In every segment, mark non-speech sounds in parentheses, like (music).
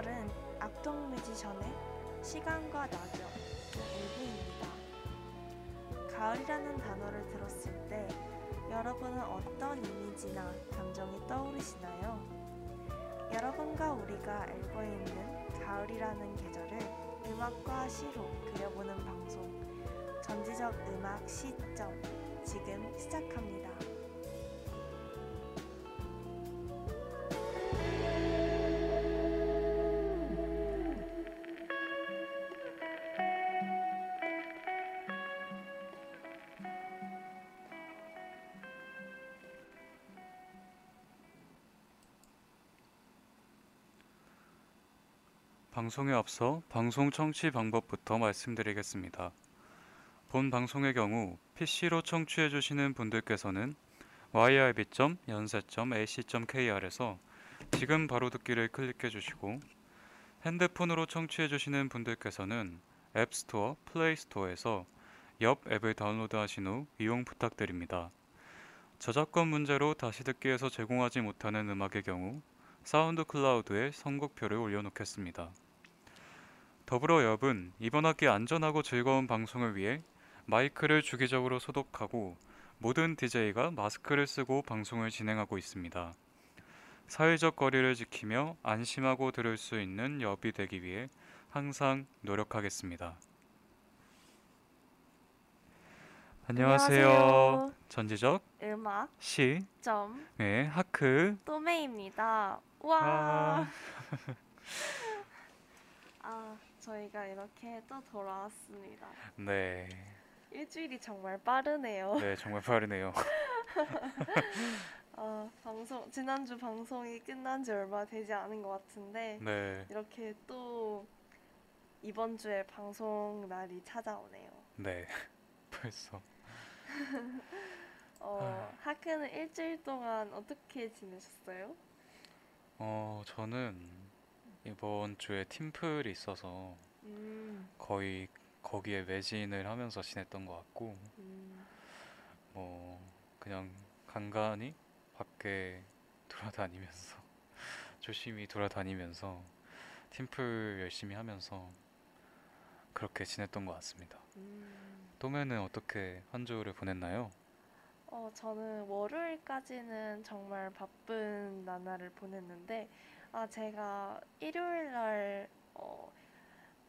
이 구절은 악동 뮤지션의 시간과 낙엽 일부입니다. 가을이라는 단어를 들었을 때 여러분은 어떤 이미지나 감정이 떠오르시나요? 여러분과 우리가 알고 있는 가을이라는 계절을 음악과 시로 그려보는 방송 전지적 음악 시점 지금 시작합니다. 방송에 앞서 방송 청취 방법부터 말씀드리겠습니다. 본 방송의 경우 PC로 청취해 주시는 분들께서는 yrb.연세.ac.kr에서 지금 바로 듣기를 클릭해 주시고 핸드폰으로 청취해 주시는 분들께서는 앱스토어, 플레이스토어에서 옆 앱을 다운로드 하신 후 이용 부탁드립니다. 저작권 문제로 다시 듣기에서 제공하지 못하는 음악의 경우 사운드 클라우드에 선곡표를 올려놓겠습니다. 더불어 엽은 이번 학기 안전하고 즐거운 방송을 위해 마이크를 주기적으로 소독하고 모든 DJ가 마스크를 쓰고 방송을 진행하고 있습니다. 사회적 거리를 지키며 안심하고 들을 수 있는 엽이 되기 위해 항상 노력하겠습니다. 안녕하세요. 안녕하세요. 전지적 음악 시 점 네, 하크 또메입니다. 와. 아. (laughs) 아, 저희가 이렇게 또 돌아왔습니다. 네, 일주일이 정말 빠르네요. 네 정말 빠르네요. 아, (laughs) 방송 지난주 방송이 끝난 지 얼마 되지 않은 것 같은데 네, 이렇게 또 이번 주에 방송 날이 찾아오네요. 네 (laughs) 벌써 (laughs) 어, 하크는 일주일 동안 어떻게 지내셨어요? 어 저는 이번 주에 팀플이 있어서 음, 거의 거기에 매진을 하면서 지냈던 것 같고 음, 뭐 그냥 간간히 밖에 돌아다니면서 (laughs) 조심히 돌아다니면서 팀플 열심히 하면서 그렇게 지냈던 것 같습니다. 음. 또매는 어떻게 한 주를 보냈나요? 어, 저는 월요일까지는 정말 바쁜 나날을 보냈는데, 아, 제가 일요일 날, 어,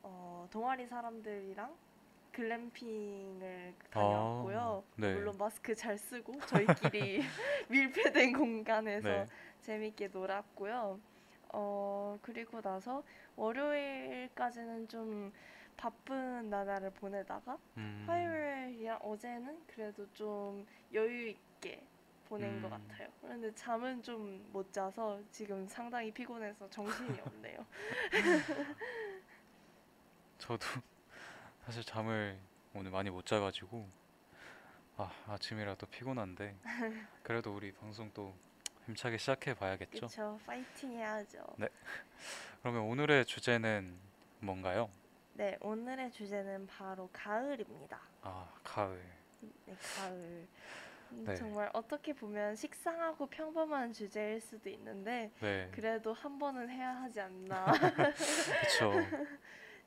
어, 동아리 사람들이랑 글램핑을 다녀왔고요. 아, 네. 물론 마스크 잘 쓰고 저희끼리 (laughs) 밀폐된 공간에서 네. 재밌게 놀았고요. 어, 그리고 나서 월요일까지는 좀 바쁜 나날을 보내다가 음, 화요일이랑 어제는 그래도 좀 여유 있게 보낸 것 음. 같아요. 그런데 잠은 좀 못 자서 지금 상당히 피곤해서 정신이 (laughs) 없네요. 저도 사실 잠을 오늘 많이 못 자가지고 아 아침이라도 피곤한데 그래도 우리 방송 또 힘차게 시작해 봐야겠죠. 그쵸? 파이팅 해야죠. 네. 그러면 오늘의 주제는 뭔가요? 네, 오늘의 주제는 바로 가을입니다. 아 가을. 네, 가을. 음, 네. 정말 어떻게 보면 식상하고 평범한 주제일 수도 있는데 네. 그래도 한 번은 해야 하지 않나 (laughs) 그렇죠.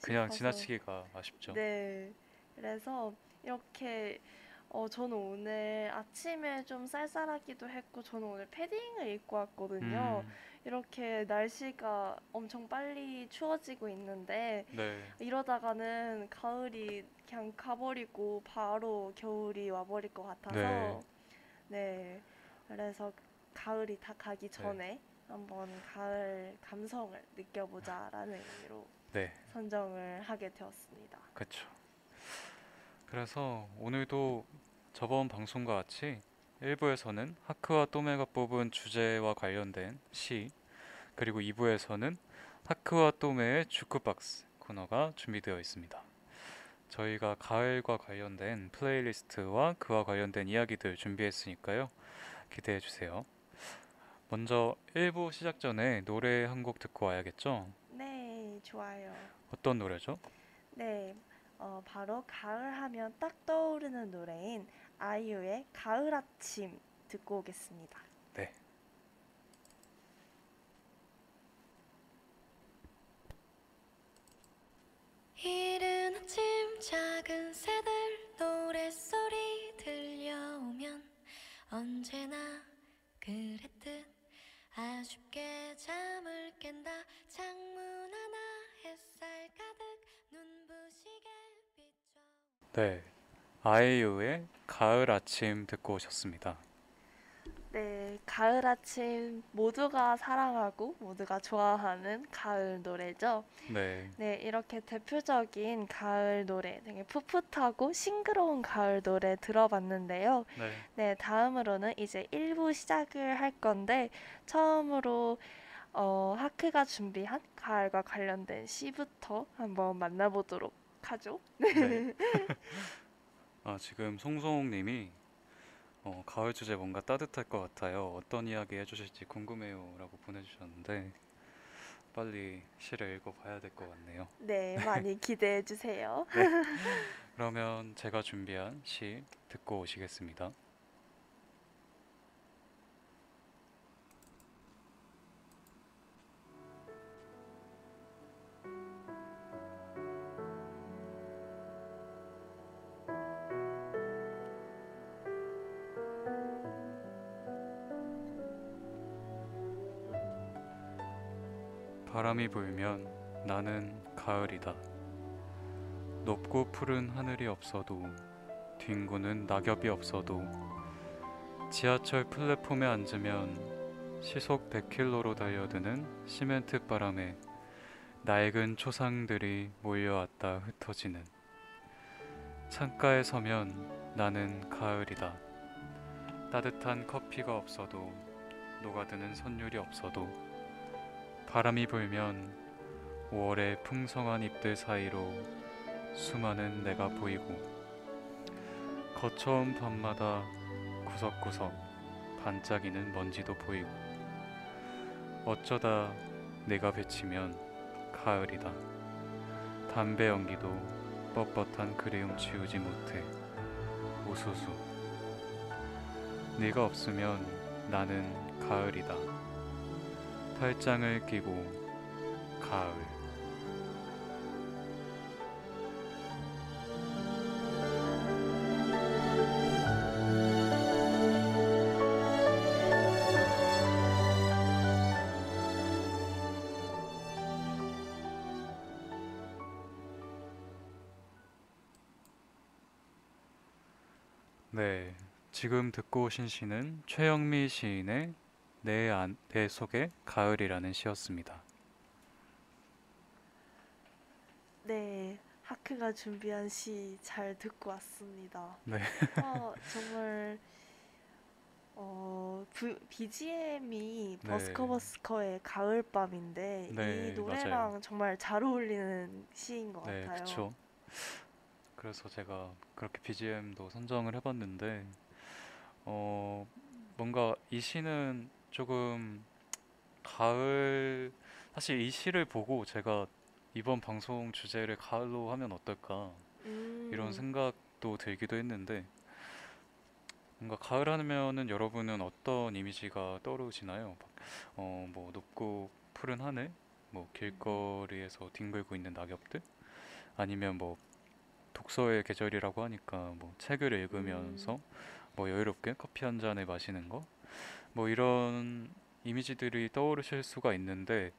그냥 싶어서. 지나치기가 아쉽죠. 네. 그래서 이렇게 어 저는 오늘 아침에 좀 쌀쌀하기도 했고 저는 오늘 패딩을 입고 왔거든요. 음, 이렇게 날씨가 엄청 빨리 추워지고 있는데 네. 이러다가는 가을이 그냥 가버리고 바로 겨울이 와버릴 것 같아서 네. 네. 그래서 가을이 다 가기 전에 한번 가을 감성을 느껴보자라는 의미로 네. 선정을 하게 되었습니다. 그렇죠. 그래서 오늘도 저번 방송과 같이 1부에서는 하크와 또메가 뽑은 주제와 관련된 시 그리고 2부에서는 하크와 또메의 주크박스 코너가 준비되어 있습니다. 저희가 가을과 관련된 플레이리스트와 그와 관련된 이야기들 준비했으니까요. 기대해 주세요. 먼저 1부 시작 전에 노래 한 곡 듣고 와야겠죠? 네, 좋아요. 어떤 노래죠? 네, 어, 바로 가을 하면 딱 떠오르는 노래인 아이유의 가을 아침 듣고 오겠습니다. 네. 이른 아침 작은 새들 노랫소리 들려오면 언제나 그랬듯 아쉽게 잠을 깬다 창문 하나 햇살 가득 눈부시게 비춰 네. 아이유의 가을 아침 듣고 오셨습니다. 네, 가을 아침 모두가 사랑하고 모두가 좋아하는 가을 노래죠. 네. 네, 이렇게 대표적인 가을 노래, 되게 풋풋하고 싱그러운 가을 노래 들어봤는데요. 네. 네, 다음으로는 이제 1부 시작을 할 건데, 처음으로 어, 하크가 준비한 가을과 관련된 시부터 한번 만나보도록 하죠. 네. (laughs) 아, 지금 송송님이 어, 가을 주제 뭔가 따뜻할 것 같아요. 어떤 이야기 해주실지 궁금해요 라고 보내주셨는데 빨리 시를 읽어봐야 될 것 같네요. 네, 많이 (laughs) 기대해 주세요. (laughs) 그러면 제가 준비한 시 듣고 오시겠습니다. 바람이 불면 나는 가을이다. 높고 푸른 하늘이 없어도 뒹구는 낙엽이 없어도 지하철 플랫폼에 앉으면 시속 100km로 달려드는 시멘트 바람에 낡은 초상들이 몰려왔다 흩어지는 창가에 서면 나는 가을이다. 따뜻한 커피가 없어도 녹아드는 선율이 없어도 바람이 불면 5월의 풍성한 잎들 사이로 수많은 내가 보이고 거쳐온 밤마다 구석구석 반짝이는 먼지도 보이고 어쩌다 내가 배치면 가을이다. 담배 연기도 뻣뻣한 그리움 지우지 못해 우수수. 네가 없으면 나는 가을이다 팔짱을 끼고 가을. 네, 지금 듣고 오신 시는 최영미 시인의 내, 안, 내 속의 가을이라는 시였습니다. 네, 하크가 준비한 시 잘 듣고 왔습니다. 네. 어, (laughs) 정말 어, BGM이 네. 버스커버스커의 가을밤인데 네, 이 노래랑 맞아요. 정말 잘 어울리는 시인 것 네, 같아요. 그쵸. 그래서 제가 그렇게 BGM도 선정을 해봤는데, 어, 뭔가 이 시는 조금 가을, 사실 이 시를 보고 제가 이번 방송 주제를 가을로 하면 어떨까, 이런 음, 생각도 들기도 했는데, 뭔가 가을 하면은 여러분은 어떤 이미지가 떠오르시나요? 막, 어, 뭐 높고 푸른 하늘, 뭐 길거리에서 뒹굴고 있는 낙엽들, 아니면 뭐 독서의 계절이라고 하니까 뭐 책을 읽으면서 음. 뭐 여유롭게 커피 한 잔을 마시는 거, 뭐 이런 이미지들이 떠오르실 수가 있는데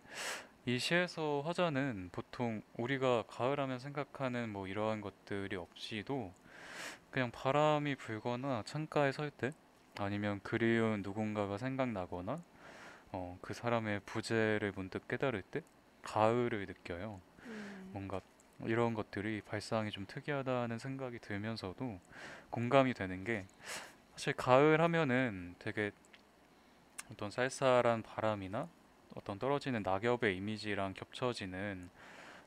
이 시에서 화자는 보통 우리가 가을하면 생각하는 뭐 이러한 것들이 없이도 그냥 바람이 불거나 창가에 설 때 아니면 그리운 누군가가 생각나거나 어, 그 사람의 부재를 문득 깨달을 때 가을을 느껴요. 음, 뭔가 이런 것들이 발상이 좀 특이하다는 생각이 들면서도 공감이 되는 게 사실 가을 하면은 되게 어떤 쌀쌀한 바람이나 어떤 떨어지는 낙엽의 이미지랑 겹쳐지는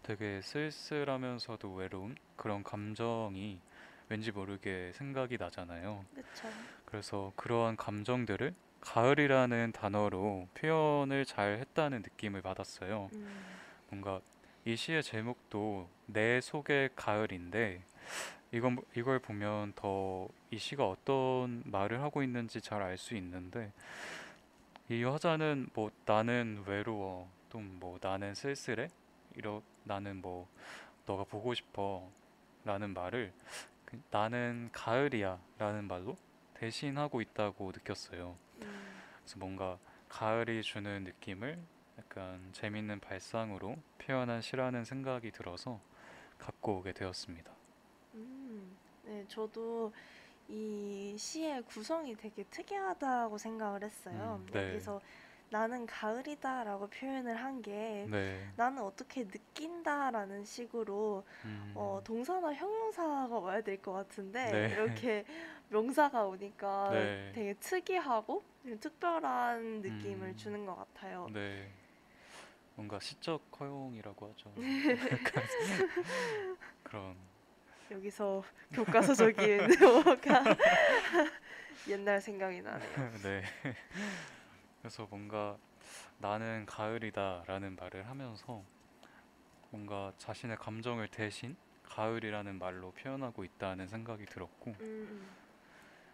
되게 쓸쓸하면서도 외로운 그런 감정이 왠지 모르게 생각이 나잖아요. 그쵸. 그래서 그러한 감정들을 가을이라는 단어로 표현을 잘 했다는 느낌을 받았어요. 음, 뭔가 이 시의 제목도 내 속의 가을인데 이건 이걸 보면 더 이 시가 어떤 말을 하고 있는지 잘 알 수 있는데 이 화자는 뭐 나는 외로워 또 뭐 나는 쓸쓸해 이러 나는 뭐 너가 보고 싶어 라는 말을 그 나는 가을이야 라는 말로 대신하고 있다고 느꼈어요. 음, 그래서 뭔가 가을이 주는 느낌을 약간 재밌는 발상으로 표현한 시라는 생각이 들어서 갖고 오게 되었습니다. 음. 네, 저도 이 시의 구성이 되게 특이하다고 생각을 했어요. 음, 네. 여기서 나는 가을이다라고 표현을 한게 네. 나는 어떻게 느낀다라는 식으로 음, 어, 동사나 형용사가 와야 될 것 같은데 네. 이렇게 (laughs) 명사가 오니까 네. 되게 특이하고 좀 특별한 느낌을 음. 주는 것 같아요. 네. 뭔가 시적 허용이라고 하죠. (laughs) (laughs) 그런 여기서 교과서적인 뭐가 (laughs) 옛날 생각이 나네요. (laughs) 네. 그래서 뭔가 나는 가을이다라는 말을 하면서 뭔가 자신의 감정을 대신 가을이라는 말로 표현하고 있다는 생각이 들었고 음,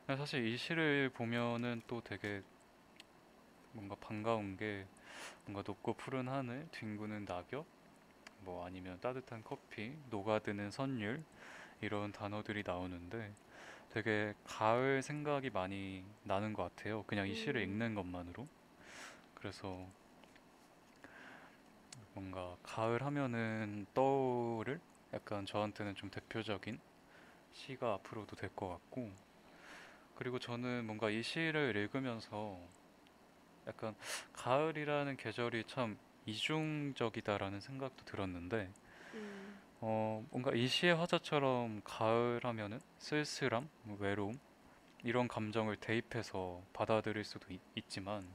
근데 사실 이 시를 보면은 또 되게 뭔가 반가운 게 뭔가 높고 푸른 하늘, 뒹구는 낙엽, 뭐 아니면 따뜻한 커피, 녹아드는 선율 이런 단어들이 나오는데 되게 가을 생각이 많이 나는 것 같아요. 그냥 이 시를 음. 읽는 것만으로. 그래서 뭔가 가을 하면은 떠오를 약간 저한테는 좀 대표적인 시가 앞으로도 될 것 같고 그리고 저는 뭔가 이 시를 읽으면서 약간 가을이라는 계절이 참 이중적이다라는 생각도 들었는데 음, 어 뭔가 이 시의 화자처럼 가을 하면은 쓸쓸함, 뭐 외로움 이런 감정을 대입해서 받아들일 수도 있, 있지만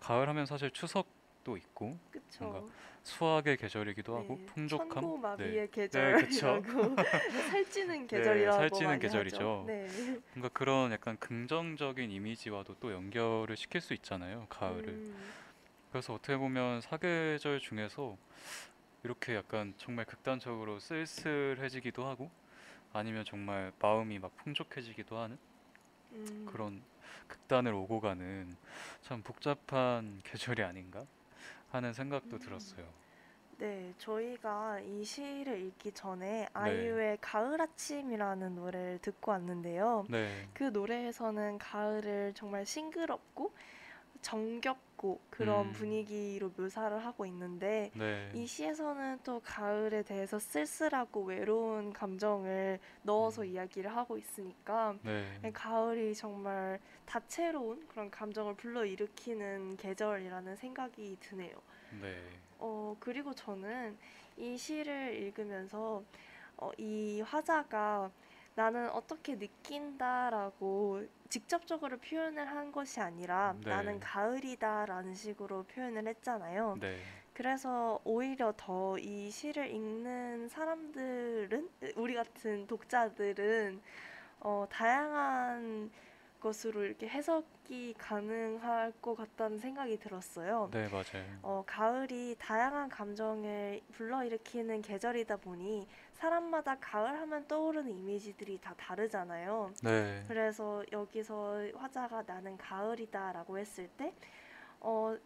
가을 하면 사실 추석도 있고 그쵸. 수확의 계절이기도 하고 네, 풍족함 천고마비의 네, 그쵸. (laughs) (laughs) 계절이라고 살찌는 계절이라고 살찌는 계절이죠. 네. 뭔가 그런 약간 긍정적인 이미지와도 또 연결을 시킬 수 있잖아요 가을을 음, 그래서 어떻게 보면 사계절 중에서 이렇게 약간 정말 극단적으로 쓸쓸해지기도 하고 아니면 정말 마음이 막 풍족해지기도 하는 음, 그런 극단을 오고 가는 참 복잡한 (laughs) 계절이 아닌가 하는 생각도 음. 들었어요. 네, 저희가 이 시를 읽기 네. 전에 아이유의 가을 아침이라는 노래를 듣고 왔는데요. 네, 그 노래에서는 가을을 정말 싱그럽고 정겹고 그런 음. 분위기로 묘사를 하고 있는데 네, 이 시에서는 또 가을에 대해서 쓸쓸하고 외로운 감정을 넣어서 음. 이야기를 하고 있으니까 네, 가을이 정말 다채로운 그런 감정을 불러일으키는 계절이라는 생각이 드네요. 네, 어, 그리고 저는 이 시를 읽으면서 어, 이 화자가 나는 어떻게 느낀다라고 직접적으로 표현을 한 것이 아니라 네. 나는 가을이다라는 식으로 표현을 했잖아요. 네, 그래서 오히려 더 이 시를 읽는 사람들은 우리 같은 독자들은 어, 다양한 것으로 이렇게 해석이 가능할 것 같다는 생각이 들었어요. 네, 맞아요. 어, 가을이 다양한 감정을 불러일으키는 계절이다 보니 사람마다 가을 하면 떠오르는 이미지들이 다 다르잖아요. 네, 그래서 여기서 화자가 나는 가을이다라고 했을 때, 어,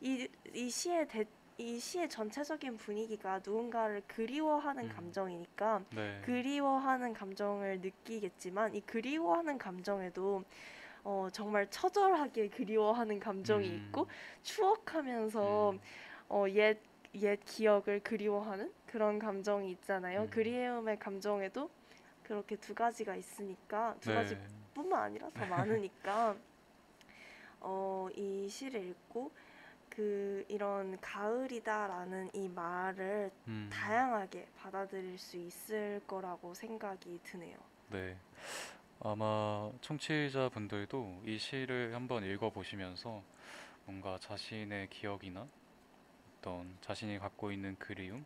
이, 이 시의 대, 이 시의 전체적인 분위기가 누군가를 그리워하는 음. 감정이니까 네, 그리워하는 감정을 느끼겠지만 이 그리워하는 감정에도 어, 정말 처절하게 그리워하는 감정이 음, 있고 추억하면서 음, 어, 옛, 옛 기억을 그리워하는 그런 감정이 있잖아요. 음. 그리움의 감정에도 그렇게 두 가지가 있으니까 두 네, 가지뿐만 아니라 더 많으니까 어, 이 시를 읽고 그 이런 가을이다라는 이 말을 음, 다양하게 받아들일 수 있을 거라고 생각이 드네요. 네. 아마 청취자분들도 이 시를 한번 읽어보시면서 뭔가 자신의 기억이나 어떤 자신이 갖고 있는 그리움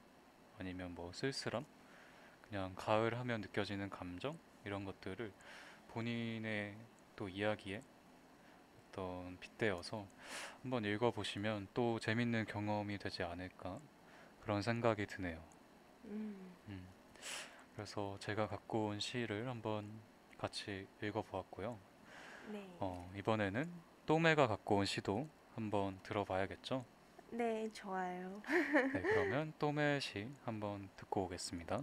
아니면 뭐 쓸쓸함 그냥 가을 하면 느껴지는 감정 이런 것들을 본인의 또 이야기에 있었던 빗대여서 한번 읽어보시면 또 재밌는 경험이 되지 않을까 그런 생각이 드네요. 음, 음, 그래서 제가 갖고 온 시를 한번 같이 읽어보았고요. 네. 어, 이번에는 또매가 갖고 온 시도 한번 들어봐야겠죠? 네, 좋아요. 네, 그러면 또매 시 한번 듣고 오겠습니다.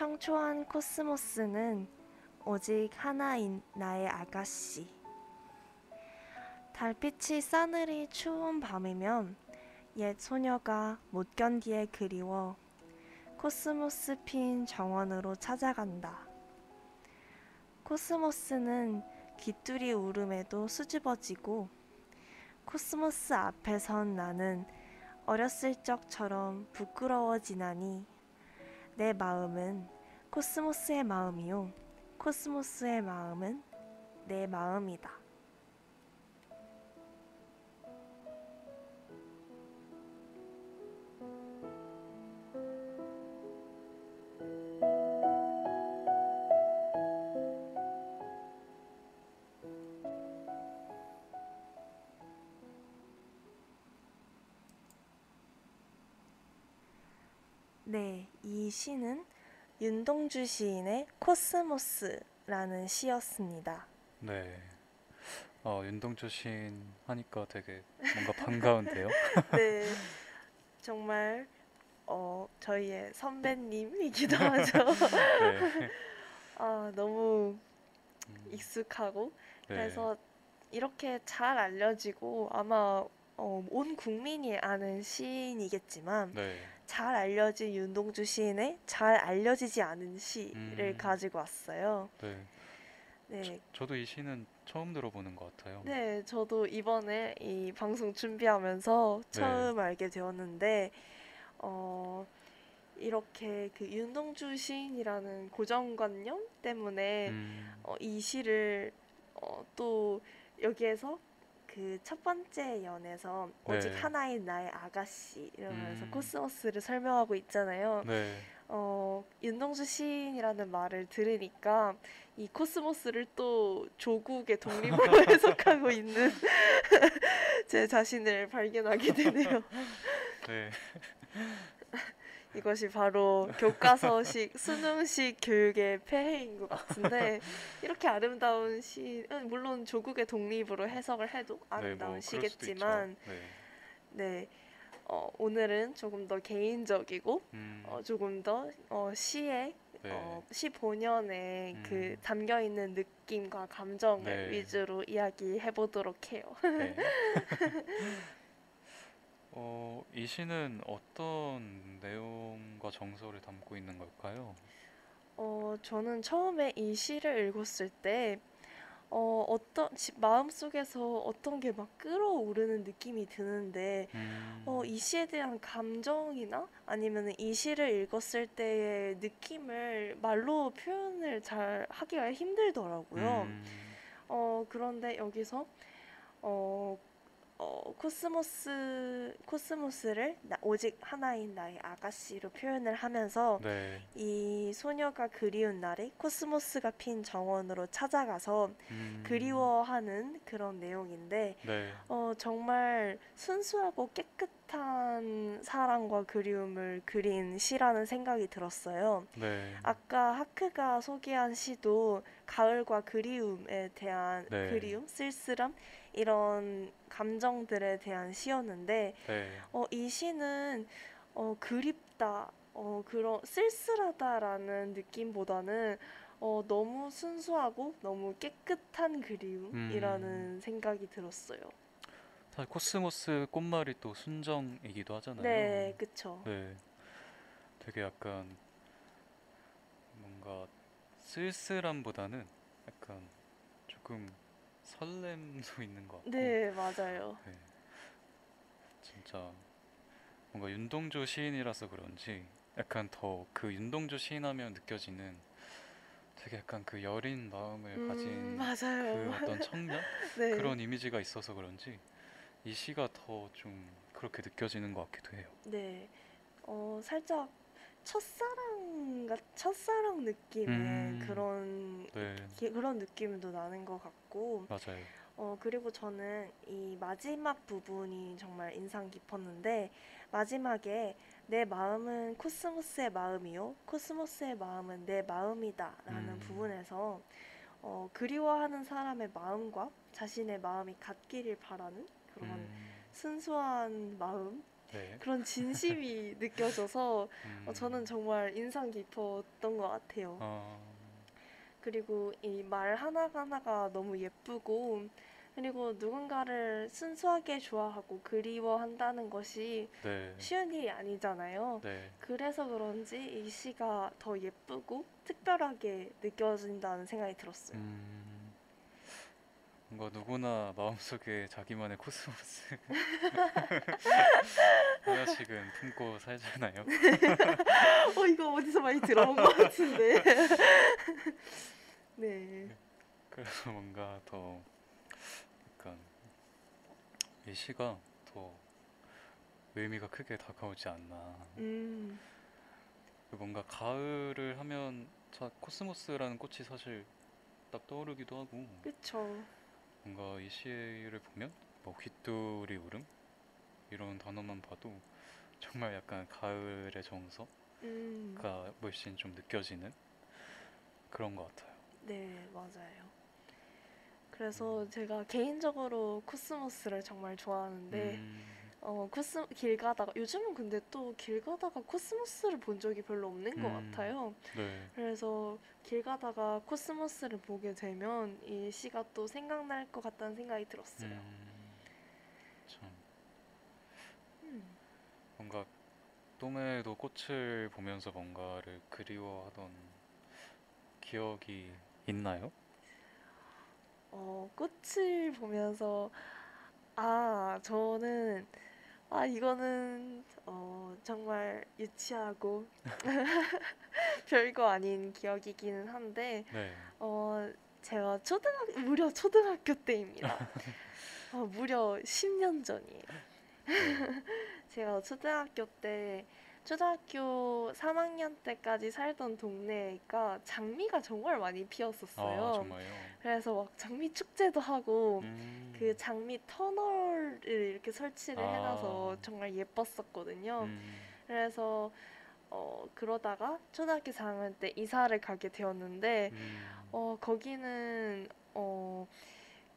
청초한 코스모스는 오직 하나인 나의 아가씨. 달빛이 싸늘히 추운 밤이면 옛 소녀가 못 견디게 그리워 코스모스 핀 정원으로 찾아간다. 코스모스는 귀또리 울음에도 수줍어지고 코스모스 앞에 선 나는 어렸을 적처럼 부끄러워지나니 내 마음은 코스모스의 마음이요. 코스모스의 마음은 내 마음이다. 네, 이 시는 윤동주 시인의 코스모스라는 시였습니다. 네. 어, 윤동주 시인 하니까 되게 뭔가 반가운데요. (laughs) 네, 정말 어, 저희의 선배님이기도 하죠. 네. (laughs) 아, 너무 음, 익숙하고 네. 그래서 이렇게 잘 알려지고 아마 어, 온 국민이 아는 시인이겠지만 네. 잘 알려진 윤동주 시인의 잘 알려지지 않은 시를 음. 가지고 왔어요. 네. 네, 저 도 이 시는 처음 들어보는 것 같아요. 네, 저도 이번에 이 방송 준비하면서 네. 처음 알게 되었는데, 어, 이렇게 그 윤동주 시인이라는 고정관념 때문에 음, 어, 이 시를 어, 또 여기에서 그 첫 번째 연에서 오직 네. 하나인 나의 아가씨 이러면서 음. 코스모스를 설명하고 있잖아요. 네. 어, 윤동주 시인이라는 말을 들으니까 이 코스모스를 또 조국의 독립으로 (laughs) 해석하고 있는 (laughs) 제 자신을 발견하게 되네요. 네. 이것이 바로 교과서식 수능식 교육의 폐해인 것 같은데 이렇게 아름다운 시는 물론 조국의 독립으로 해석을 해도 네, 아름다운 뭐 그럴 수도 시겠지만. 네. 네 어, 오늘은 조금 더 개인적이고 음, 어, 조금 더 어, 시의 네. 어, 시 본연의 그 음. 담겨 있는 느낌과 감정을 네. 위주로 이야기해 보도록 해요. 네. (laughs) 어, 이 시는 어떤 내용과 정서를 담고 있는 걸까요? 어, 저는 처음에 이 시를 읽었을 때 어, 어떤 지- 마음속에서 어떤 게 막 끓어오르는 느낌이 드는데 음, 어, 이 시에 대한 감정이나 아니면 이 시를 읽었을 때의 느낌을 말로 표현을 잘 하기가 힘들더라고요. 음, 어, 그런데 여기서 어, 어, 코스모스 코스모스를 나- 오직 하나인 나의 아가씨로 표현을 하면서 네. 이 소녀가 그리운 날에 코스모스가 핀 정원으로 찾아가서 음, 그리워하는 그런 내용인데 네. 어, 정말 순수하고 깨끗한 사랑과 그리움을 그린 시라는 생각이 들었어요. 네. 아까 하크가 소개한 시도 가을과 그리움에 대한 네. 그리움, 쓸쓸함 이런 감정들에 대한 시였는데 네. 어, 이 시는 어, 그립다, 어, 그런 쓸쓸하다라는 느낌보다는 어, 너무 순수하고 너무 깨끗한 그리움이라는 음. 생각이 들었어요. 사실 코스모스 꽃말이 또 순정이기도 하잖아요. 네, 그쵸. 네. 되게 약간 뭔가 쓸쓸함보다는 약간 조금 설렘도 있는 것 같고. 네, 맞아요. 네. 진짜 뭔가 윤동주 시인이라서 그런지 약간 더 그 윤동주 시인하면 느껴지는 되게 약간 그 여린 마음을 음, 가진 맞아요. 그 어떤 청년 (laughs) 네. 그런 이미지가 있어서 그런지 이 시가 더 좀 그렇게 느껴지는 것 같기도 해요. 네. 어, 살짝 첫사랑 같 첫사랑 느낌의 음. 그런 네, 기- 그런 느낌도 나는 것 같고 맞아요. 어, 그리고 저는 이 마지막 부분이 정말 인상 깊었는데, 마지막에 내 마음은 코스모스의 마음이요. 코스모스의 마음은 내 마음이다. 라는 음. 부분에서, 어, 그리워하는 사람의 마음과 자신의 마음이 같기를 바라는 그런 음, 순수한 마음, 네. 그런 진심이 (laughs) 느껴져서, 음, 어, 저는 정말 인상 깊었던 것 같아요. 어, 그리고 이 말 하나하나가 너무 예쁘고, 그리고 누군가를 순수하게 좋아하고 그리워한다는 것이 네, 쉬운 일이 아니잖아요. 네, 그래서 그런지 이 시가 더 예쁘고 특별하게 느껴진다는 생각이 들었어요. 음, 뭔가 누구나 마음속에 자기만의 코스모스 (laughs) 하나씩은 품고 살잖아요. (laughs) 어, 이거 어디서 많이 들어본 것 같은데. (laughs) 네. 그래서 뭔가 더 약간 이 시가 더 의미가 크게 다가오지 않나. 음, 그 뭔가 가을을 하면 자, 코스모스라는 꽃이 사실 딱 떠오르기도 하고 그쵸. 뭔가 이 시를 보면 뭐 귀또리 울음? 이런 단어만 봐도 정말 약간 가을의 정서가 음, 물씬 좀 느껴지는 그런 것 같아요. 네, 맞아요. 그래서 제가 개인적으로 코스모스를 정말 좋아하는데, 음, 어, 코스 길 가다가 요즘은 근데 또 길 가다가 코스모스를 본 적이 별로 없는 것 음. 같아요. 네, 그래서 길 가다가 코스모스를 보게 되면 이 시가 또 생각날 것 같다는 생각이 들었어요. 음, 참 음. 뭔가 또매도 꽃을 보면서 뭔가를 그리워하던 기억이 있나요? 어, 꽃을 보면서 아, 저는 아, 이거는 어, 정말 유치하고 (laughs) 별거 아닌 기억이기는 한데 네, 어, 제가 초등학 무려 초등학교 때입니다. 어, 무려 10년 전이에요. 네. (laughs) 제가 초등학교 때 초등학교 3학년 때까지 살던 동네가 장미가 정말 많이 피었었어요. 아 정말요? 그래서 막 장미 축제도 하고 음, 그 장미 터널을 이렇게 설치를 아. 해놔서 정말 예뻤었거든요. 음, 그래서 어 그러다가 초등학교 4학년 때 이사를 가게 되었는데 음, 어 거기는 어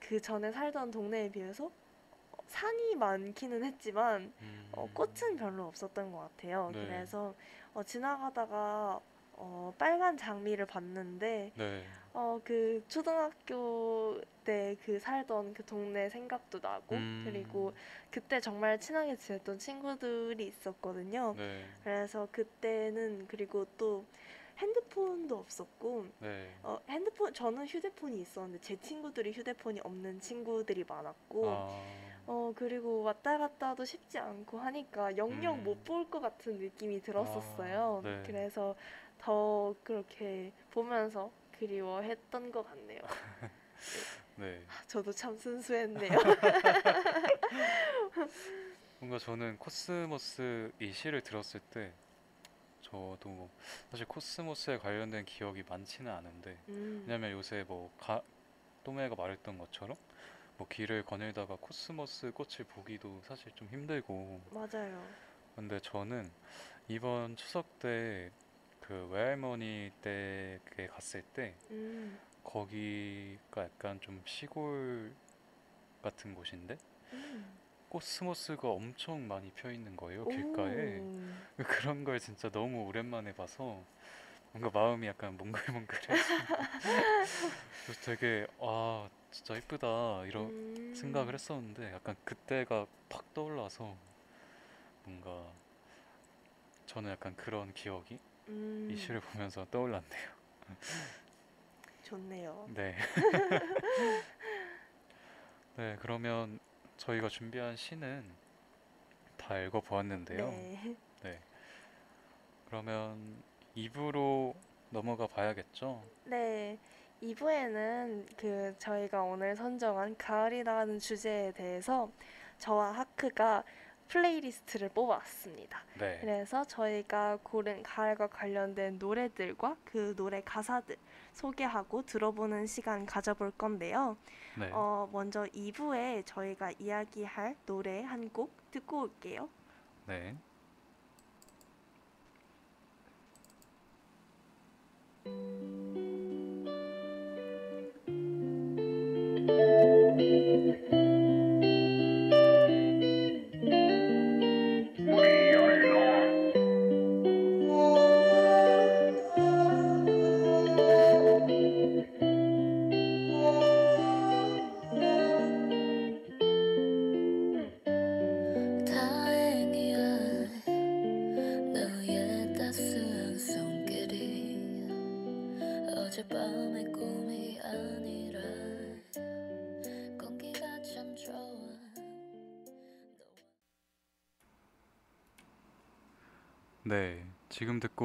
그 전에 살던 동네에 비해서 산이 많기는 했지만 음, 어, 꽃은 별로 없었던 것 같아요. 네. 그래서 어, 지나가다가 어, 빨간 장미를 봤는데 네, 어, 그 초등학교 때 그 살던 그 동네 생각도 나고 음. 그리고 그때 정말 친하게 지냈던 친구들이 있었거든요. 네, 그래서 그때는 그리고 또 핸드폰도 없었고 네, 어, 핸드폰 저는 휴대폰이 있었는데 제 친구들이 휴대폰이 없는 친구들이 많았고 아, 어, 그리고 왔다 갔다도 쉽지 않고 하니까 영영 음. 못볼 것 같은 느낌이 들었었어요. 아, 네. 그래서 더 그렇게 보면서 그리워했던 것 같네요. (laughs) 네. 저도 참 순수했네요. (laughs) 뭔가 저는 코스모스 이 시를 들었을 때 저도 사실 코스모스에 관련된 기억이 많지는 않은데 음, 왜냐면 요새 뭐 가, 또매가 말했던 것처럼 뭐 길을 거닐다가 코스모스 꽃을 보기도 사실 좀 힘들고. 맞아요. 근데 저는 이번 추석 때 그 외할머니 댁에 갔을 때 음, 거기가 약간 좀 시골 같은 곳인데 음. 코스모스가 엄청 많이 펴 있는 거예요 길가에. 오, (laughs) 그런 걸 진짜 너무 오랜만에 봐서 뭔가 마음이 약간 몽글몽글해서. (laughs) 그래서 되게 아 진짜 이쁘다 이런 음, 생각을 했었는데 약간 그때가 팍 떠올라서 뭔가 저는 약간 그런 기억이 음, 이 시를 보면서 떠올랐네요. 좋네요. 네. (laughs) 네, 그러면 저희가 준비한 시는 다 읽어보았는데요. 네. 네. 그러면 2부로 넘어가 봐야겠죠. 네, 2부에는 그 저희가 오늘 선정한 가을이라는 주제에 대해서 저와 하크가 playlist를 뽑아왔습니다. 네. 그래서 저희가 고른 가을과 관련된 노래들과 그 노래 가사들 소개하고 들어보는 시간 가져볼 건데요. 네. 어, 먼저 2부에 저희가 이야기할 노래 한 곡 듣고 올게요. 네. 다 Thank you.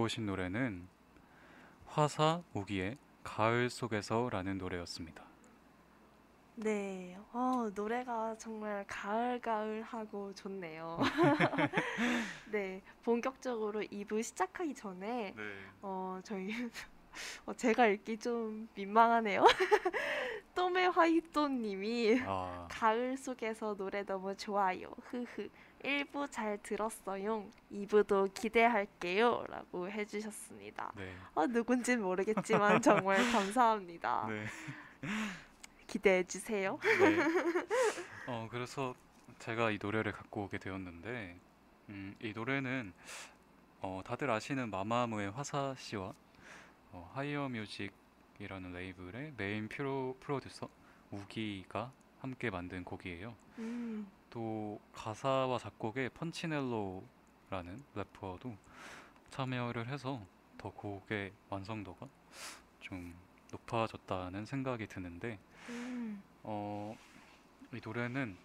오신 노래는 화사 우기의 가을 속에서라는 노래였습니다. 네, 어, 노래가 정말 가을가을하고 좋네요. (laughs) 네, 본격적으로 2부 시작하기 전에 네. 어, 저희 (laughs) 어, 제가 읽기 좀 민망하네요. (laughs) 또메 화이또님이 아, (laughs) 가을 속에서 노래 너무 좋아요. 흐흐. 1부 잘 들었어요. 2부도 기대할게요. 라고 해주셨습니다. 네. 어, 누군진 모르겠지만 (laughs) 정말 감사합니다. 네. 기대해주세요. 네. 어, 그래서 제가 이 노래를 갖고 오게 되었는데, 음, 이 노래는 어, 다들 아시는 마마무의 화사 씨와 어, H1GHR MUSIC 이라는 레이블의 메인 프로, 프로듀서 우기가 함께 만든 곡이에요. 음, 또 가사와 작곡에 펀치넬로라는 래퍼도 참여를 해서 더 곡의 완성도가 좀 높아졌다는 생각이 드는데 음, 어, 이 노래는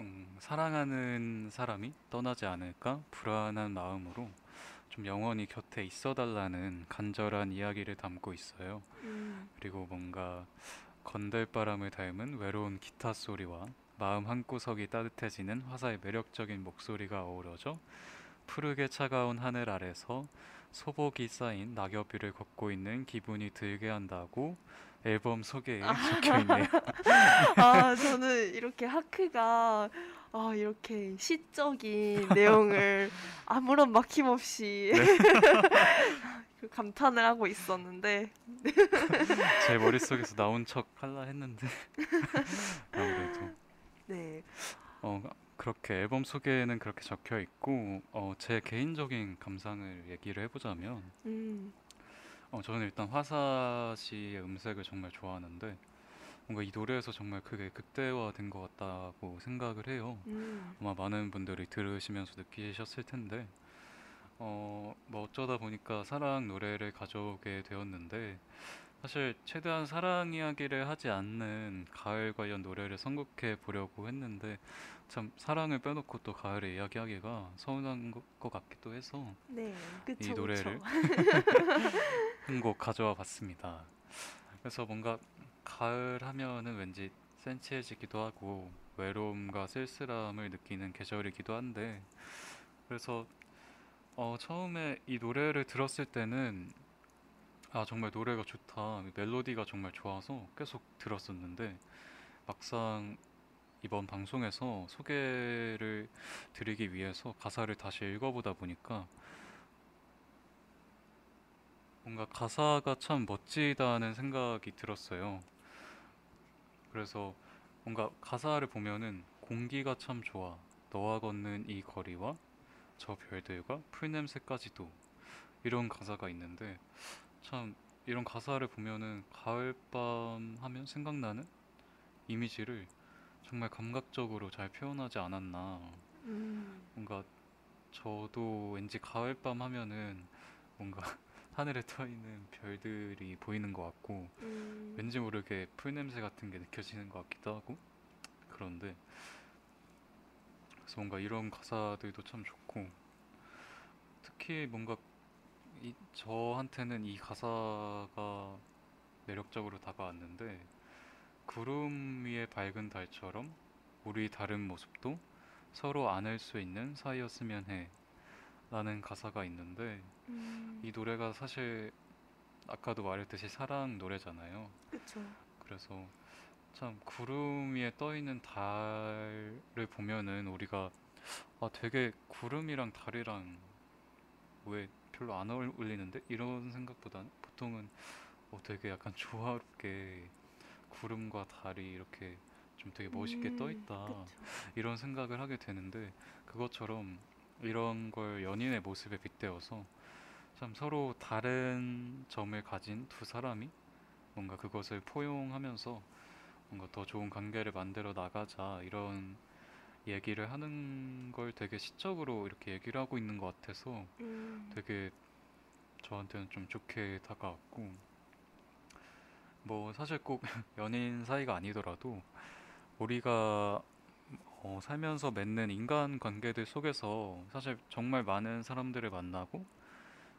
음, 사랑하는 사람이 떠나지 않을까 불안한 마음으로 좀 영원히 곁에 있어달라는 간절한 이야기를 담고 있어요. 음, 그리고 뭔가 건들바람을 닮은 외로운 기타 소리와 마음 한구석이 따뜻해지는 화사의 매력적인 목소리가 어우러져 푸르게 차가운 하늘 아래서 소복이 쌓인 낙엽 위를 걷고 있는 기분이 들게 한다고 앨범 소개에 적혀 있네요. (laughs) 아, 저는 이렇게 하크가 아, 이렇게 시적인 내용을 (laughs) 아무런 막힘없이 (laughs) 그 감탄을 하고 있었는데. (laughs) 제 머릿속에서 나온 척 할라 했는데. 아무래도. 네. 어 그렇게 앨범 소개에는 그렇게 적혀 있고 어 제 개인적인 감상을 얘기를 해보자면 음, 어 저는 일단 화사 씨의 음색을 정말 좋아하는데 뭔가 이 노래에서 정말 크게 극대화된 것 같다고 생각을 해요. 음, 아마 많은 분들이 들으시면서 느끼셨을 텐데 어 뭐 어쩌다 보니까 사랑 노래를 가져오게 되었는데 사실 최대한 사랑 이야기를 하지 않는 가을 관련 노래를 선곡해 보려고 했는데 참 사랑을 빼놓고 또 가을을 이야기하기가 서운한 것, 것 같기도 해서 네. 그쵸, 이 노래를. (laughs) 한 곡 가져와 봤습니다. 그래서 뭔가 가을 하면은 왠지 센치해지기도 하고 외로움과 쓸쓸함을 느끼는 계절이기도 한데 그래서 어 처음에 이 노래를 들었을 때는 아 정말 노래가 좋다 멜로디가 정말 좋아서 계속 들었었는데 막상 이번 방송에서 소개를 드리기 위해서 가사를 다시 읽어보다 보니까 뭔가 가사가 참 멋지다는 생각이 들었어요. 그래서 뭔가 가사를 보면은 공기가 참 좋아. 너와 걷는 이 거리와 저 별들과 풀냄새까지도 이런 가사가 있는데 참 이런 가사를 보면은 가을밤 하면 생각나는 이미지를 정말 감각적으로 잘 표현하지 않았나. 음, 뭔가 저도 왠지 가을밤 하면은 뭔가 하늘에 떠 있는 별들이 보이는 것 같고 음, 왠지 모르게 풀 냄새 같은 게 느껴지는 것 같기도 하고 그런데 그래서 뭔가 이런 가사들도 참 좋고 특히 뭔가 이, 저한테는 이 가사가 매력적으로 다가왔는데 구름 위에 밝은 달처럼 우리 다른 모습도 서로 안을 수 있는 사이였으면 해 라는 가사가 있는데 음, 이 노래가 사실 아까도 말했듯이 사랑 노래잖아요. 그쵸. 그래서 참 구름 위에 떠 있는 달을 보면은 우리가 아 되게 구름이랑 달이랑 왜 별로 안 어울리는데 이런 생각보다는 보통은 어 되게 약간 조화롭게 구름과 달이 이렇게 좀 되게 멋있게 떠 음, 있다 그쵸. 이런 생각을 하게 되는데 그것처럼 이런 걸 연인의 모습에 빗대어서 참 서로 다른 점을 가진 두 사람이 뭔가 그것을 포용하면서 뭔가 더 좋은 관계를 만들어 나가자 이런 얘기를 하는 걸 되게 시적으로 이렇게 얘기를 하고 있는 것 같아서 음, 되게 저한테는 좀 좋게 다가왔고 뭐 사실 꼭 (laughs) 연인 사이가 아니더라도 우리가 어, 살면서 맺는 인간 관계들 속에서 사실 정말 많은 사람들을 만나고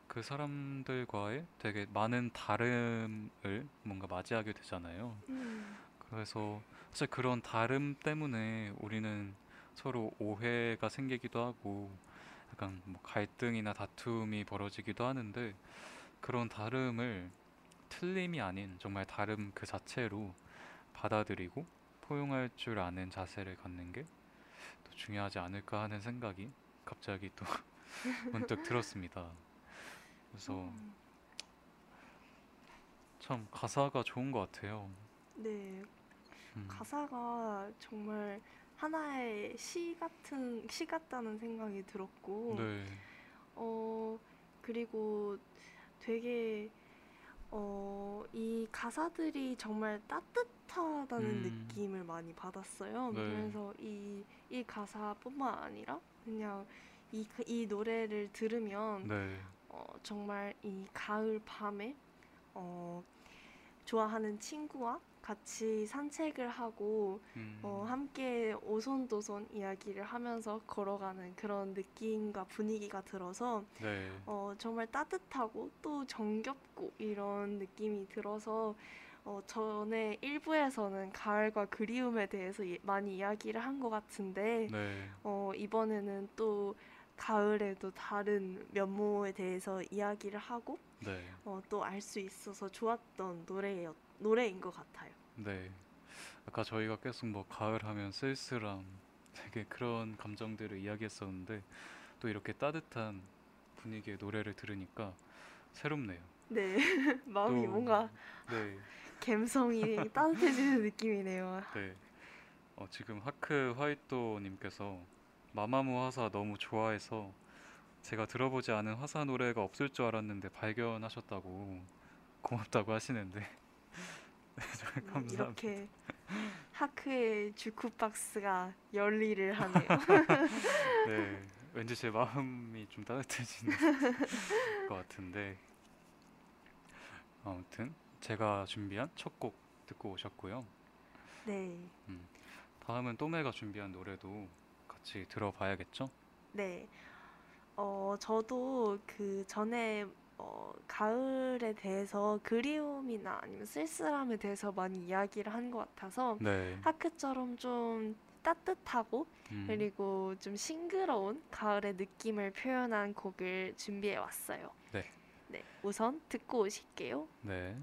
그 사람들과의 되게 많은 다름을 뭔가 맞이하게 되잖아요. 음, 그래서 사실 그런 다름 때문에 우리는 서로 오해가 생기기도 하고 약간 뭐 갈등이나 다툼이 벌어지기도 하는데 그런 다름을 틀림이 아닌 정말 다름 그 자체로 받아들이고 포용할 줄 아는 자세를 갖는 게 또 중요하지 않을까 하는 생각이 갑자기 또 (laughs) 문득 들었습니다. 그래서 음, 참 가사가 좋은 것 같아요. 네, 음, 가사가 정말 하나의 시 같은 시 같다는 생각이 들었고, 네, 어 그리고 되게 어 이 가사들이 정말 따뜻 하다는 음. 느낌을 많이 받았어요. 네. 그래서 이 이 가사뿐만 아니라 그냥 이, 그- 이 노래를 들으면 네, 어, 정말 이 가을 밤에 어, 좋아하는 친구와 같이 산책을 하고 음, 어, 함께 오손도손 이야기를 하면서 걸어가는 그런 느낌과 분위기가 들어서 네, 어, 정말 따뜻하고 또 정겹고 이런 느낌이 들어서 어, 전에 일부에서는 가을과 그리움에 대해서 예- 많이 이야기를 한 것 같은데 네. 어, 이번에는 또 가을에도 다른 면모에 대해서 이야기를 하고 네, 어, 또 알 수 있어서 좋았던 노래였, 노래인 것 같아요. 네. 아까 저희가 계속 뭐 가을 하면 쓸쓸함 되게 그런 감정들을 이야기했었는데 또 이렇게 따뜻한 분위기의 노래를 들으니까 새롭네요. 네, (laughs) 마음이 또 뭔가 네, 감성이 (laughs) 따뜻해지는 느낌이네요. 네. 어, 지금 하크 화이토님께서 마마무 화사 너무 좋아해서 제가 들어보지 않은 화사 노래가 없을 줄 알았는데 발견하셨다고 고맙다고 하시는데 (laughs) 네, 정말 음, 감사합니다. 이렇게 하크의 주쿠박스가 열일을 하네요. (laughs) 네, 왠지 제 마음이 좀 따뜻해지는 것 같은데 아무튼 제가 준비한 첫 곡 듣고 오셨고요. 네, 다음은 또메가 준비한 노래도 같이 들어봐야겠죠? 네. 어, 저도 그 전에 어, 가을에 대해서 그리움이나 아니면 쓸쓸함에 대해서 많이 이야기를 한 것 같아서 네. 하크처럼 좀 따뜻하고 음, 그리고 좀 싱그러운 가을의 느낌을 표현한 곡을 준비해 왔어요. 네. 네, 우선 듣고 오실게요. 네.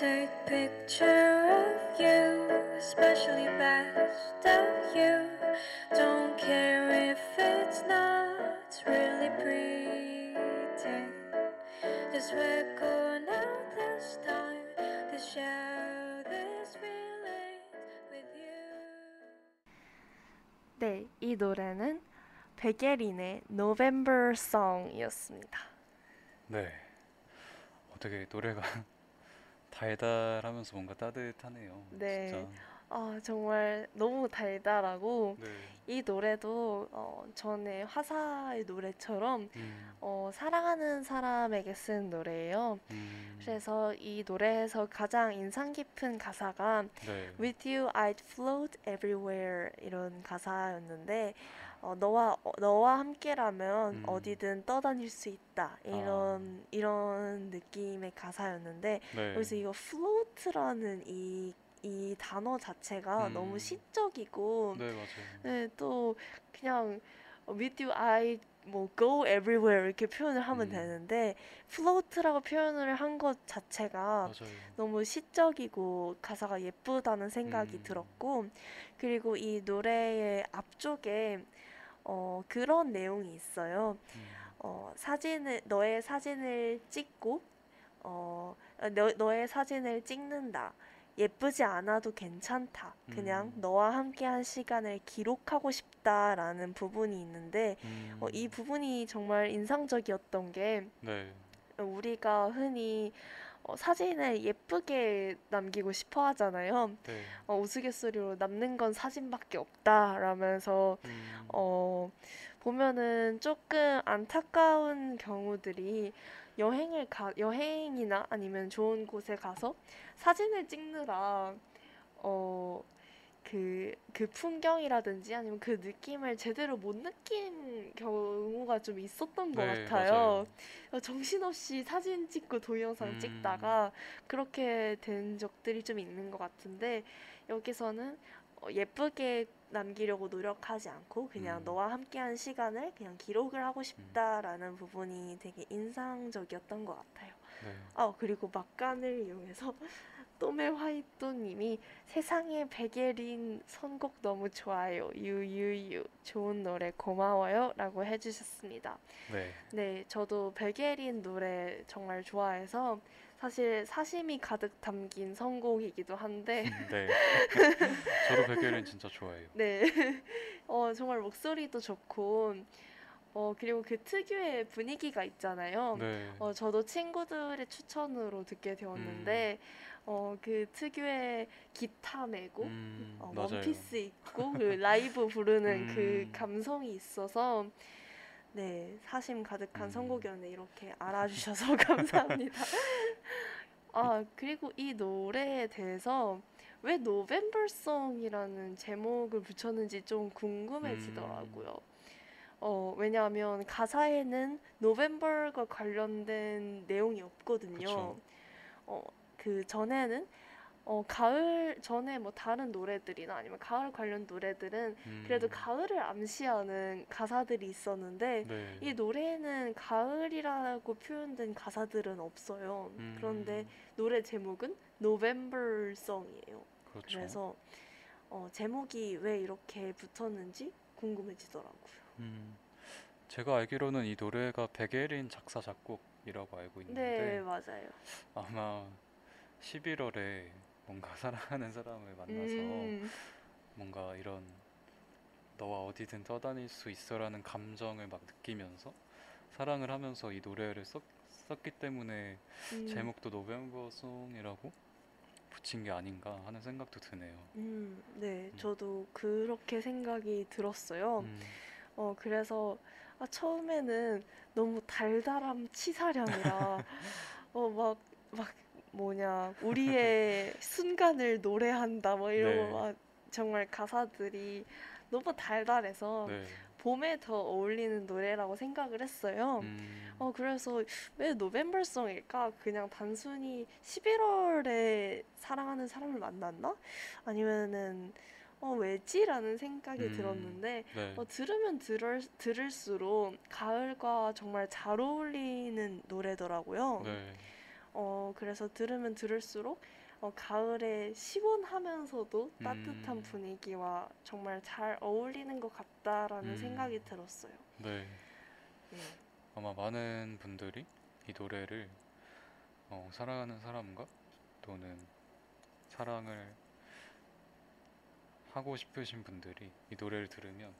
Take picture of you, especially best of you. Don't care if it's not really pretty. Just record out this time to share this feeling with you. 네, 이 노래는 베게린의 November Song이었습니다. 네. 어, 되게 노래가 달달하면서 뭔가 따뜻하네요. 네. 진짜. 아, 정말 너무 달달하고 네. 이 노래도 어, 전에 화사의 노래처럼 음, 어, 사랑하는 사람에게 쓴 노래예요. 음, 그래서 이 노래에서 가장 인상 깊은 가사가 네. With you I'd float everywhere 이런 가사였는데 어, 너와 어, 너와 함께라면 음. 어디든 떠다닐 수 있다 이런 이런 느낌의 가사였는데 네. 그래서 이거 float라는 이 이 단어 자체가 음. 너무 시적이고 네, 맞아요. 네, 또 그냥 with you I 뭐 go everywhere 이렇게 표현을 하면 음. 되는데 float라고 표현을 한 것 자체가 맞아요. 너무 시적이고 가사가 예쁘다는 생각이 음. 들었고 그리고 이 노래의 앞쪽에 어, 그런 내용이 있어요. 음, 어, 사진을 너의 사진을 찍고 어, 너, 너의 사진을 찍는다. 예쁘지 않아도 괜찮다. 그냥 음. 너와 함께한 시간을 기록하고 싶다라는 부분이 있는데 음, 어, 이 부분이 정말 인상적이었던 게 네. 우리가 흔히 어, 사진을 예쁘게 남기고 싶어 하잖아요. 네. 어, 우스갯소리로 남는 건 사진밖에 없다라면서 음, 어, 보면은 조금 안타까운 경우들이 여행을 가, 여행이나 아니면 좋은 곳에 가서 사진을 찍느라 어, 그, 그 풍경이라든지 아니면 그 느낌을 제대로 못 느낀 경우가 좀 있었던 것 네, 같아요. 맞아요. 어, 정신없이 사진 찍고 동영상 음. 찍다가 그렇게 된 적들이 좀 있는 것 같은데 여기서는 어, 예쁘게 남기려고 노력하지 않고 그냥 음. 너와 함께한 시간을 그냥 기록을 하고 싶다라는 부분이 되게 인상적이었던 것 같아요. 네. 아 그리고 막간을 이용해서 또메 화이또님이 세상에 베게린 선곡 너무 좋아요 유유유 좋은 노래 고마워요라고 해주셨습니다. 네. 네, 저도 베게린 노래 정말 좋아해서 사실 사심이 가득 담긴 선곡이기도 한데 네. 저도 백예린 진짜 좋아해요. (laughs) 네, 어, 정말 목소리도 좋고 어, 그리고 그 특유의 분위기가 있잖아요. 네. 어, 저도 친구들의 추천으로 듣게 되었는데 어, 그 특유의 기타 메고 음, 어, 맞아요. 원피스 입고 그 라이브 부르는 (laughs) 그 음. 감성이 있어서 네 사심 가득한 음. 선곡이었네 이렇게 알아주셔서 (laughs) 감사합니다. (laughs) 아 그리고 이 노래에 대해서 왜 November song이라는 제목을 붙였는지 좀 궁금해지더라고요. 음. 어 왜냐하면 가사에는 November가 관련된 내용이 없거든요. 그쵸. 어 그 전에는 어 가을 전에 뭐 다른 노래들이나 아니면 가을 관련 노래들은 그래도 음, 가을을 암시하는 가사들이 있었는데 네. 이 노래에는 가을이라고 표현된 가사들은 없어요. 음, 그런데 노래 제목은 노벤버송이에요. 그렇죠. 그래서 어 제목이 왜 이렇게 붙었는지 궁금해지더라고요. 음, 제가 알기로는 이 노래가 백예린 작사 작곡이라고 알고 네, 있는데 맞아요. 아마 11월에 뭔가 (laughs) 사랑하는 사람을 만나서 음, 뭔가 이런 너와 어디든 떠다닐 수 있어라는 감정을 막 느끼면서 사랑을 하면서 이 노래를 썼, 썼기 때문에 음, 제목도 노벤버송이라고 붙인 게 아닌가 하는 생각도 드네요. 음, 네, 음. 저도 그렇게 생각이 들었어요. 음, 어, 그래서 아, 처음에는 너무 달달함 치사량이라 (laughs) 어, 막, 막 뭐냐, 우리의 순간을 노래한다 뭐 이러고 네. 막 정말 가사들이 너무 달달해서 네. 봄에 더 어울리는 노래라고 생각을 했어요. 음, 어, 그래서 왜 노벤버송일까? 그냥 단순히 11월에 사랑하는 사람을 만났나? 아니면은 어, 왜지라는 생각이 음. 들었는데 네. 어, 들으면 들을, 들을수록 가을과 정말 잘 어울리는 노래더라고요. 네. 어, 그래서 들으면 들을수록 어, 가을에 시원하면서도 따뜻한 음. 분위기와 정말 잘 어울리는 것 같다라는 음. 생각이 들었어요. 네. 네. 아마 많은 분들이 이 노래를 어, 사랑하는 사람과 또는 사랑을 하고 싶으신 분들이 이 노래를 들으면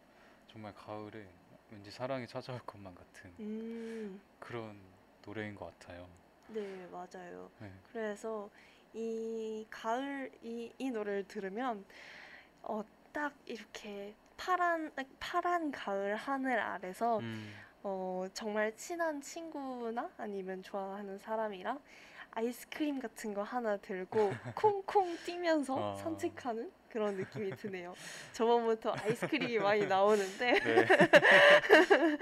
정말 가을에 왠지 사랑이 찾아올 것만 같은 음, 그런 노래인 것 같아요. 네, 맞아요. 네. 그래서 이 가을 이, 이 노래를 들으면 어, 딱 이렇게 파란 파란 가을 하늘 아래서 음, 어, 정말 친한 친구나 아니면 좋아하는 사람이랑 아이스크림 같은 거 하나 들고 (laughs) 콩콩 뛰면서 아. 산책하는 그런 느낌이 드네요. 저번부터 아이스크림이 많이 나오는데 네. (laughs)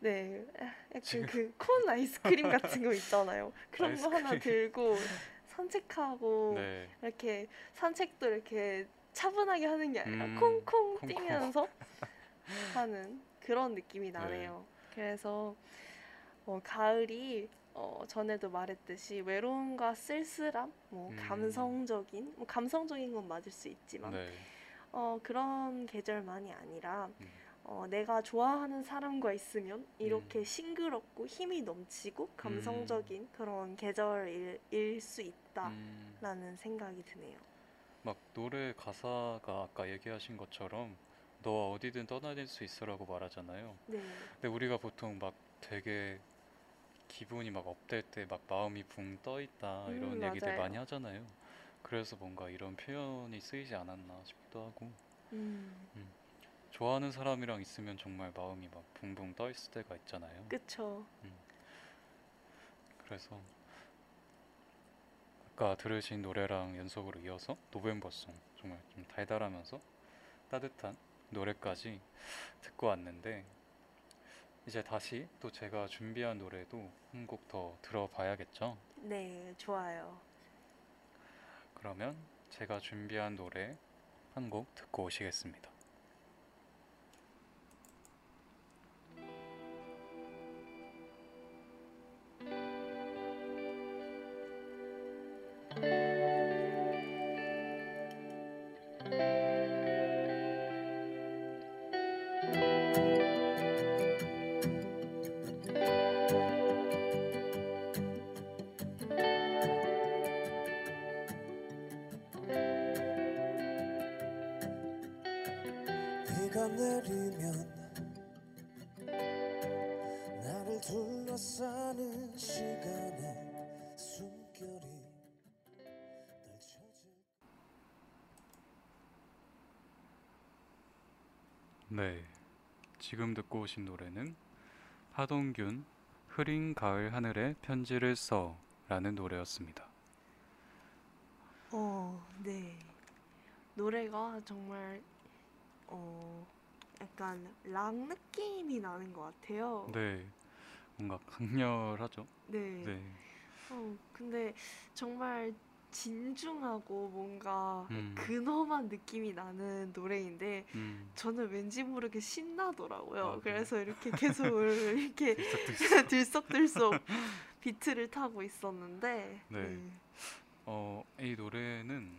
네, 약간 지금- 그콘 아이스크림 같은 거 있잖아요. 그런 거 하나 아이스크림. 들고 산책하고 네. 이렇게 산책도 이렇게 차분하게 하는 게 아니라 음, 콩콩 콩콩. 뛰면서 하는 그런 느낌이 네. 나네요. 그래서 어, 가을이 어, 전에도 말했듯이 외로움과 쓸쓸함, 뭐 음. 감성적인, 뭐 감성적인 건 맞을 수 있지만 네. 어, 그런 계절만이 아니라 음. 어, 내가 좋아하는 사람과 있으면 이렇게 음. 싱그럽고 힘이 넘치고 감성적인 그런 계절일 수 있다라는 음, 생각이 드네요. 막 노래 가사가 아까 얘기하신 것처럼 너와 어디든 떠나질 수 있어라고 말하잖아요. 네, 근데 우리가 보통 막 되게 기분이 막 업될 때 막 마음이 붕 떠 있다 음, 이런 얘기들 맞아요. 많이 하잖아요. 그래서 뭔가 이런 표현이 쓰이지 않았나 싶기도 하고 음, 좋아하는 사람이랑 있으면 정말 마음이 막 붕붕 떠 있을 때가 있잖아요. 그쵸. 그래서 아까 들으신 노래랑 연속으로 이어서 노벰버송 정말 좀 달달하면서 따뜻한 노래까지 듣고 왔는데 이제 다시 또 제가 준비한 노래도 한 곡 더 들어봐야겠죠? 네, 좋아요. 그러면 제가 준비한 노래 한 곡 듣고 오시겠습니다. 지금 듣고 오신 노래는 하동균 흐린 가을 하늘에 편지를 써 라는 노래였습니다. 어, 네. 노래가 정말 어, 약간 락 느낌이 나는 것 같아요. 네, 뭔가 강렬하죠? 네. 네, 어, 근데 정말 진중하고 뭔가 음. 근엄한 느낌이 나는 노래인데 음, 저는 왠지 모르게 신나더라고요. 아? 그래서 이렇게 계속 이렇게 (laughs) 들썩들썩. (laughs) 들썩들썩 비트를 타고 있었는데 네. 어, 이 노래는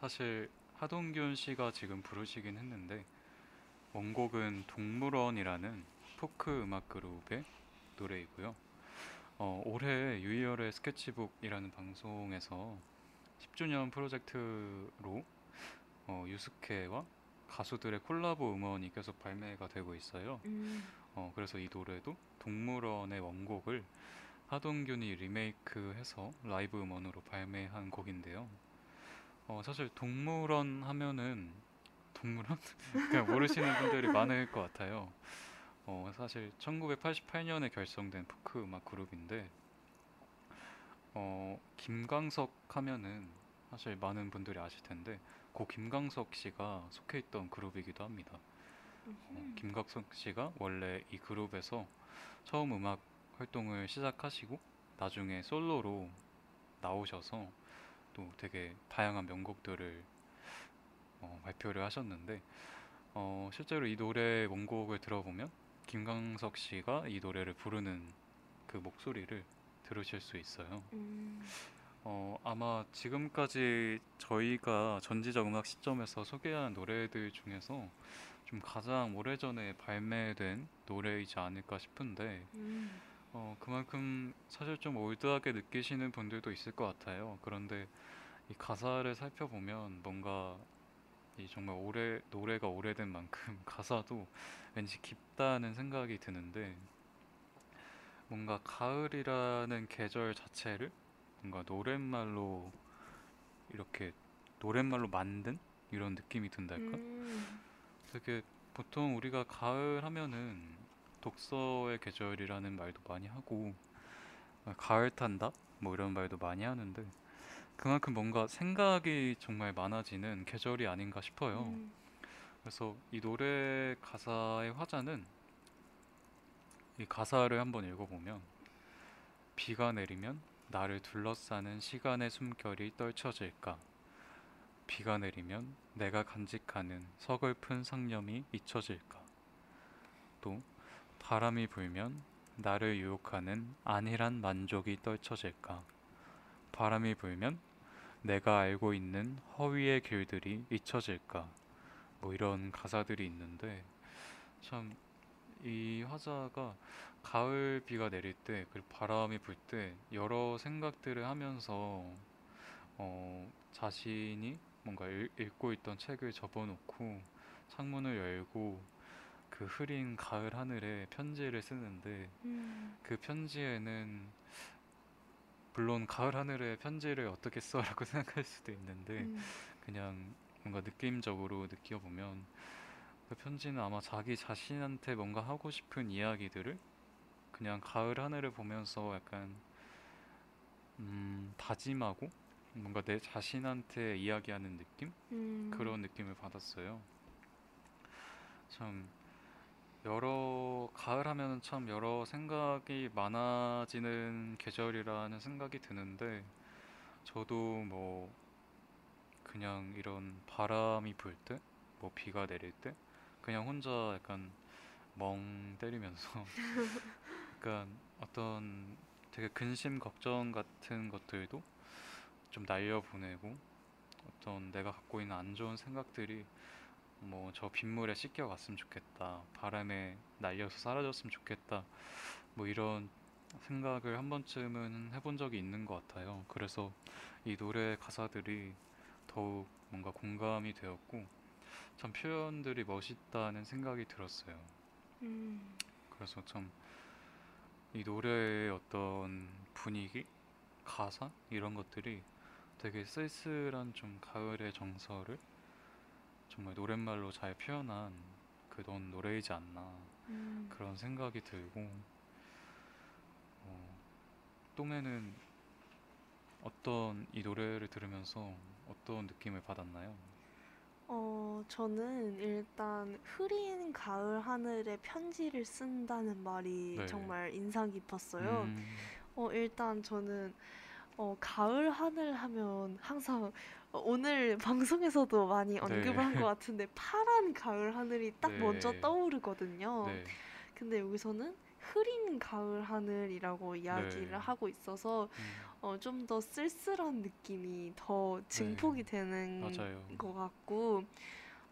사실 하동균 씨가 지금 부르시긴 했는데 원곡은 동물원이라는 포크 음악 그룹의 노래이고요. 어, 올해 유이열의 스케치북이라는 방송에서 10주년 프로젝트로 어, 유스케와 가수들의 콜라보 음원이 계속 발매가 되고 있어요. 음, 어, 그래서 이 노래도 동물원의 원곡을 하동균이 리메이크해서 라이브 음원으로 발매한 곡인데요. 어, 사실 동물원 하면은 동물원? (laughs) 그냥 모르시는 분들이 많을 것 같아요. 어, 사실 1988년에 결성된 포크 음악 그룹인데 어, 김광석 하면은 사실 많은 분들이 아실 텐데 고 김광석 씨가 속해 있던 그룹이기도 합니다. 어, 음. 김광석 씨가 원래 이 그룹에서 처음 음악 활동을 시작하시고 나중에 솔로로 나오셔서 또 되게 다양한 명곡들을 어, 발표를 하셨는데 어, 실제로 이 노래 원곡을 들어보면 김광석 씨가 이 노래를 부르는 그 목소리를 들으실 수 있어요. 음, 어, 아마 지금까지 저희가 전지적 음악 시점에서 소개한 노래들 중에서 좀 가장 오래전에 발매된 노래이지 않을까 싶은데 음, 어, 그만큼 사실 좀 old하게 느끼시는 분들도 있을 것 같아요. 그런데 이 가사를 살펴보면 뭔가 이 정말 오래 노래가 오래된 만큼 (laughs) 가사도 왠지 깊다는 생각이 드는데 뭔가 가을이라는 계절 자체를 뭔가 노랫말로 이렇게 노랫말로 만든 이런 느낌이 든달까? 음, 되게 보통 우리가 가을 하면은 독서의 계절이라는 말도 많이 하고 아, 가을 탄다 뭐 이런 말도 많이 하는데 그만큼 뭔가 생각이 정말 많아지는 계절이 아닌가 싶어요. 음, 그래서 이 노래 가사의 화자는 이 가사를 한번 읽어보면 비가 내리면 나를 둘러싸는 시간의 숨결이 떨쳐질까? 비가 내리면 내가 간직하는 서글픈 상념이 잊혀질까? 또 바람이 불면 나를 유혹하는 안일한 만족이 떨쳐질까 바람이 불면 내가 알고 있는 허위의 길들이 잊혀질까? 뭐 이런 가사들이 있는데 참 이 화자가 가을 비가 내릴 때 그리고 바람이 불 때 여러 생각들을 하면서 어 자신이 뭔가 읽, 읽고 있던 책을 접어놓고 창문을 열고 그 흐린 가을 하늘에 편지를 쓰는데 음, 그 편지에는 물론 가을 하늘에 편지를 어떻게 써라고 (laughs) 생각할 수도 있는데 음, 그냥 뭔가 느낌적으로 느껴보면 그 편지는 아마 자기 자신한테 뭔가 하고 싶은 이야기들을 그냥 가을 하늘을 보면서 약간 음, 다짐하고 뭔가 내 자신한테 이야기하는 느낌? 음, 그런 느낌을 받았어요. 참 여러 가을 하면은 참 여러 생각이 많아지는 계절이라는 생각이 드는데 저도 뭐 그냥 이런 바람이 불 때, 뭐 비가 내릴 때 그냥 혼자 약간 멍 때리면서 (laughs) 약간 어떤 되게 근심 걱정 같은 것들도 좀 날려보내고 어떤 내가 갖고 있는 안 좋은 생각들이 뭐 저 빗물에 씻겨갔으면 좋겠다. 바람에 날려서 사라졌으면 좋겠다. 뭐 이런 생각을 한 번쯤은 해본 적이 있는 것 같아요. 그래서 이 노래 가사들이 더욱 뭔가 공감이 되었고 참 표현들이 멋있다는 생각이 들었어요. 음, 그래서 참 이 노래의 어떤 분위기, 가사 이런 것들이 되게 쓸쓸한 좀 가을의 정서를 정말 노랫말로 잘 표현한 그런 노래이지 않나 음. 그런 생각이 들고 어, 똥에는 어떤 이 노래를 들으면서 어떤 느낌을 받았나요? 어, 저는 일단 흐린 가을 하늘에 편지를 쓴다는 말이 네. 정말 인상 깊었어요. 음, 어, 일단 저는 어, 가을 하늘 하면 항상 어, 오늘 (laughs) 방송에서도 많이 언급을 한 네. 것 같은데 파란 가을 하늘이 딱 먼저 네. 떠오르거든요. 네, 근데 여기서는 흐린 가을 하늘이라고 이야기를 네. 하고 있어서 음, 어, 좀 더 쓸쓸한 느낌이 더 증폭이 되는 네. 맞아요. 것 같고,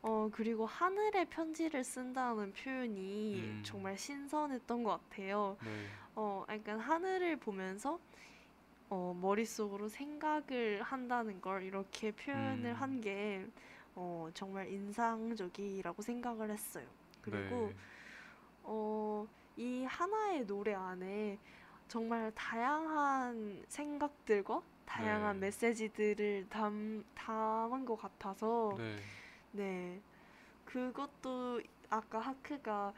어, 그리고 하늘에 편지를 쓴다는 표현이 음. 정말 신선했던 것 같아요. 네, 어, 약간 하늘을 보면서 어, 머릿속으로 생각을 한다는 걸 이렇게 표현을 음. 한게 어, 정말 인상적이라고 생각을 했어요. 그리고 네, 어, 이 하나의 노래 안에 정말 다양한 생각들과 다양한 네. 메시지들을 담, 담은 것 같아서 네, 네. 그것도 아까 하크가